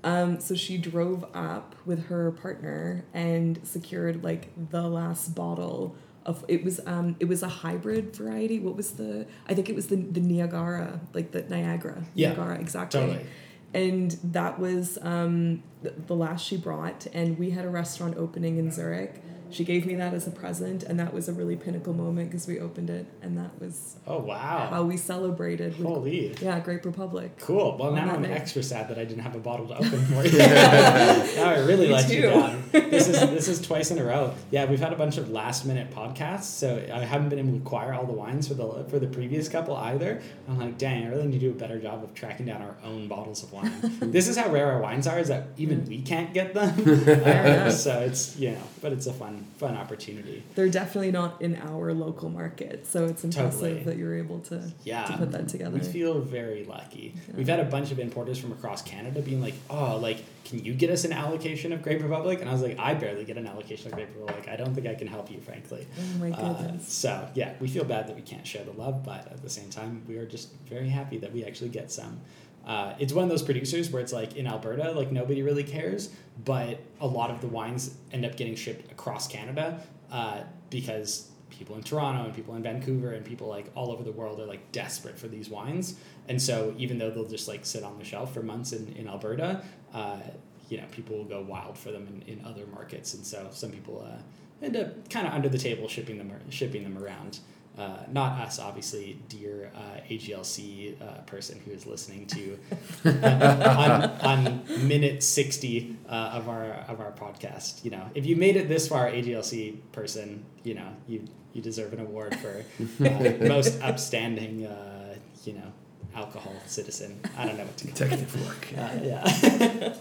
Um, so she drove up with her partner and secured like the last bottle of it was um it was a hybrid variety. What was the I think it was the the Niagara, like the Niagara. Yeah, Niagara, exactly. Totally. And that was um the last she brought and we had a restaurant opening in Zurich. She gave me that as a present and that was a really pinnacle moment because we opened it and that was Oh wow! how we celebrated with Holy. yeah, Grape Republic. Cool. Well, now I'm note. extra sad that I didn't have a bottle to open [LAUGHS] for you. [LAUGHS] now I really Me let you down. [LAUGHS] This is this is twice in a row. Yeah, we've had a bunch of last minute podcasts, so I haven't been able to acquire all the wines for the for the previous couple either. I'm like, dang, I really need to do a better job of tracking down our own bottles of wine. this is how rare our wines are, is that even we can't get them. So it's you know, but it's a fun fun opportunity. They're definitely not in our local market, so it's impressive Totally. that you're able to Yeah. to put that together. We feel very lucky. Yeah. We've had a bunch of importers from across Canada being like, "Oh, like, can you get us an allocation of Grape Republic?" And I was like, "I barely get an allocation of Grape Republic. I don't think I can help you, frankly." Oh my Uh, goodness. so yeah, we feel bad that we can't share the love, but at the same time, we are just very happy that we actually get some. Uh, it's one of those producers where it's like in Alberta, like nobody really cares, but a lot of the wines end up getting shipped across Canada uh, because people in Toronto and people in Vancouver and people like all over the world are like desperate for these wines. And so even though they'll just like sit on the shelf for months in, in Alberta, uh, you know, people will go wild for them in, in other markets. And so some people uh, end up kind of under the table shipping them shipping them around. Uh, not us, obviously, dear uh, AGLC uh, person who is listening to [LAUGHS] on, on minute sixty uh, of our of our podcast. You know, if you made it this far, AGLC person, you know, you you deserve an award for uh, most upstanding, uh, you know, alcohol citizen. I don't know what to call it. Detective work. Uh, yeah.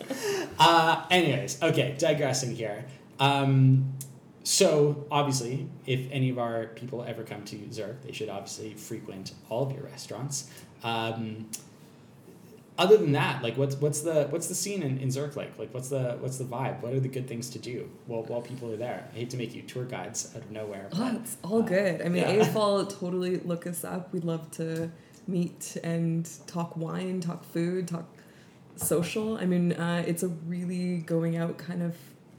[LAUGHS] uh, anyways, okay, digressing here. Um, so, obviously, if any of our people ever come to Zurich, they should obviously frequent all of your restaurants. Um, other than that, like, what's what's the what's the scene in, in Zurich like? Like, what's the what's the vibe? What are the good things to do while, while people are there? I hate to make you tour guides out of nowhere. Oh, but, it's all uh, good. I mean, yeah. [LAUGHS] AFL totally look us up. We'd love to meet and talk wine, talk food, talk social. I mean, uh, it's a really going out kind of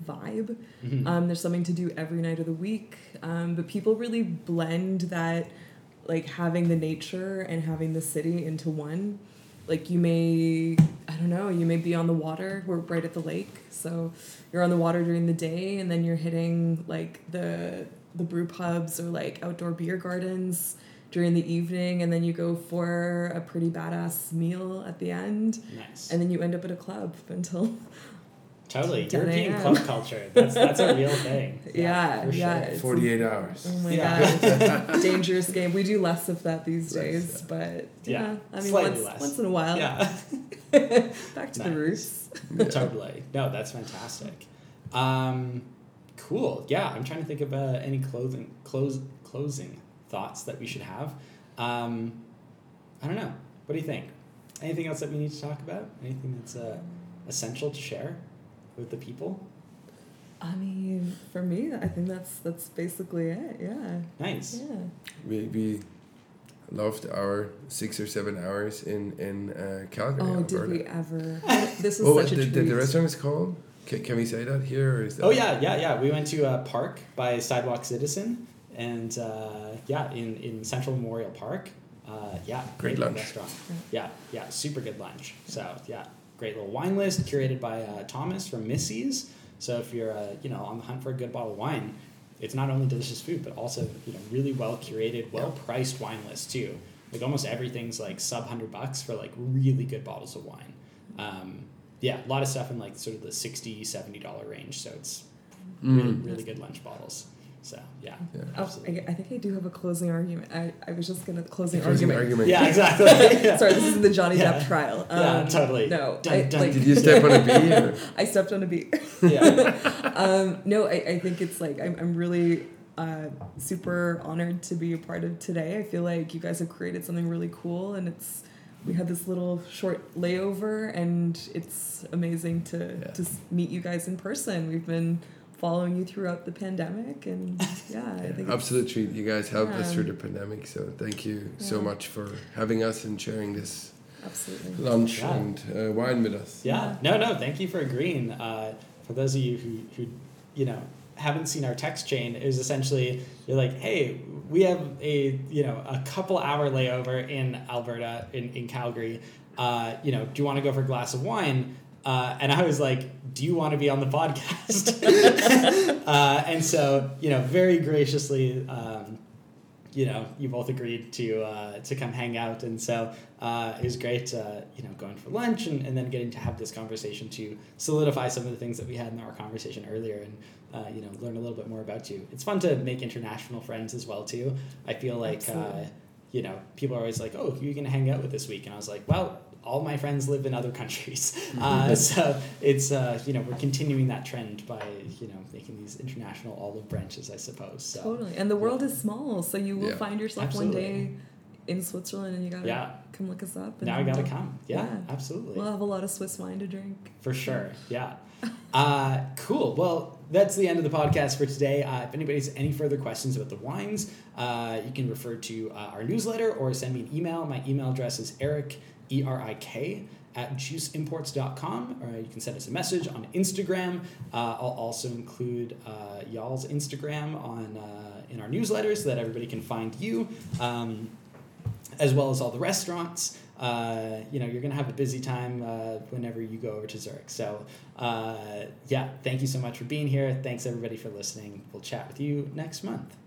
vibe. mhm. Um, there's something to do every night of the week, um, but people really blend that, like having the nature and having the city into one. Like you may, I don't know, you may be on the water. We're right at the lake, so you're on the water during the day, and then you're hitting like the the brew pubs or like outdoor beer gardens during the evening, and then you go for a pretty badass meal at the end, nice. and then you end up at a club until totally. 10 European club culture. That's, that's a real [LAUGHS] thing. Yeah, for yeah, sure. it's- 48 hours. Oh my Yeah. god, [LAUGHS] dangerous game. We do less of that these Less, days, yeah. but Yeah, yeah, I mean slightly once, less. once in a while. Yeah. [LAUGHS] Back to the Nice. roots. Yeah. totally. No, that's fantastic. Um, cool. Yeah, I'm trying to think of uh, any clothing close closing thoughts that we should have. Um, I don't know. What do you think? Anything else that we need to talk about? Anything that's uh, essential to share with the people? I mean, for me, I think that's that's basically it. Yeah, Nice. yeah. We, we loved our six or seven hours in, in uh, Calgary, Oh, Alberta. did we ever? [LAUGHS] This was What was such a the, treat. the, the restaurant is called? Can, can we say that here? Or is that Oh yeah, yeah, yeah. We went to a park by Sidewalk Citizen, and uh, yeah, in in Central Memorial Park. Uh, yeah, Great little lunch. restaurant. Yeah, yeah, super good lunch. So yeah, great little wine list curated by uh, Thomas from Missy's. So if you're uh, you know on the hunt for a good bottle of wine, it's not only delicious food but also you know really well curated, well priced wine list too. Like almost everything's like sub hundred bucks for like really good bottles of wine. Um, yeah, a lot of stuff in like sort of the 60 70 dollar range. So it's really, Mm. really good lunch bottles. So yeah, Yeah. Oh, absolutely. I, I think I do have a closing argument. I, I was just gonna closing, Closing argument. argument. Yeah, exactly. [LAUGHS] Yeah. Sorry, this is the Johnny Yeah. Depp trial. Yeah, Um, totally. No, Dun, I, dun, like, Did you step on a bee? Or? [LAUGHS] I stepped on a bee. yeah. [LAUGHS] um, no, I, I think it's like I'm, I'm really uh, super honored to be a part of today. I feel like you guys have created something really cool, and it's we had this little short layover, and it's amazing to Yeah. to meet you guys in person. We've been following you throughout the pandemic, and [LAUGHS] yeah, I think it's- Absolute treat. You guys helped us through the pandemic, so thank you so much for having us and sharing this absolutely. lunch Yeah. and uh, wine with us. Yeah. No, no. Thank you for agreeing. Uh, for those of you who, who, you know, haven't seen our text chain, it was essentially you're like, hey, we have a you know a couple hour layover in Alberta in in Calgary. Uh, you know, do you want to go for a glass of wine? Uh, and I was like, do you want to be on the podcast? [LAUGHS] [LAUGHS] uh, and so, you know, very graciously, um, you know, you both agreed to uh, to come hang out, and so uh, it was great, uh, you know, going for lunch and, and then getting to have this conversation to solidify some of the things that we had in our conversation earlier, and uh, you know, learn a little bit more about you. It's fun to make international friends as well too. I feel like, uh, you know, people are always like, "Oh, who are you gonna hang out with this week?" And I was like, "Well." All my friends live in other countries, [LAUGHS] uh, so it's uh, you know we're continuing that trend by you know making these international olive branches, I suppose. So Totally. And the world is small, so you will Yeah. find yourself Absolutely. one day in Switzerland and you gotta Yeah. come look us up. And now I gotta come. Yeah, Yeah. absolutely. We'll have a lot of Swiss wine to drink. For sure, yeah. [LAUGHS] Uh, cool. Well, that's the end of the podcast for today. Uh, if anybody has any further questions about the wines, uh, you can refer to uh, our newsletter or send me an email. My email address is erik, E R I K, at juiceimports.com, or you can send us a message on Instagram. Uh, I'll also include uh, y'all's Instagram on uh, in our newsletter so that everybody can find you. Um, as well as all the restaurants. Uh, you know, you're going to have a busy time uh, whenever you go over to Zurich. So, uh, yeah, thank you so much for being here. Thanks everybody for listening. We'll chat with you next month.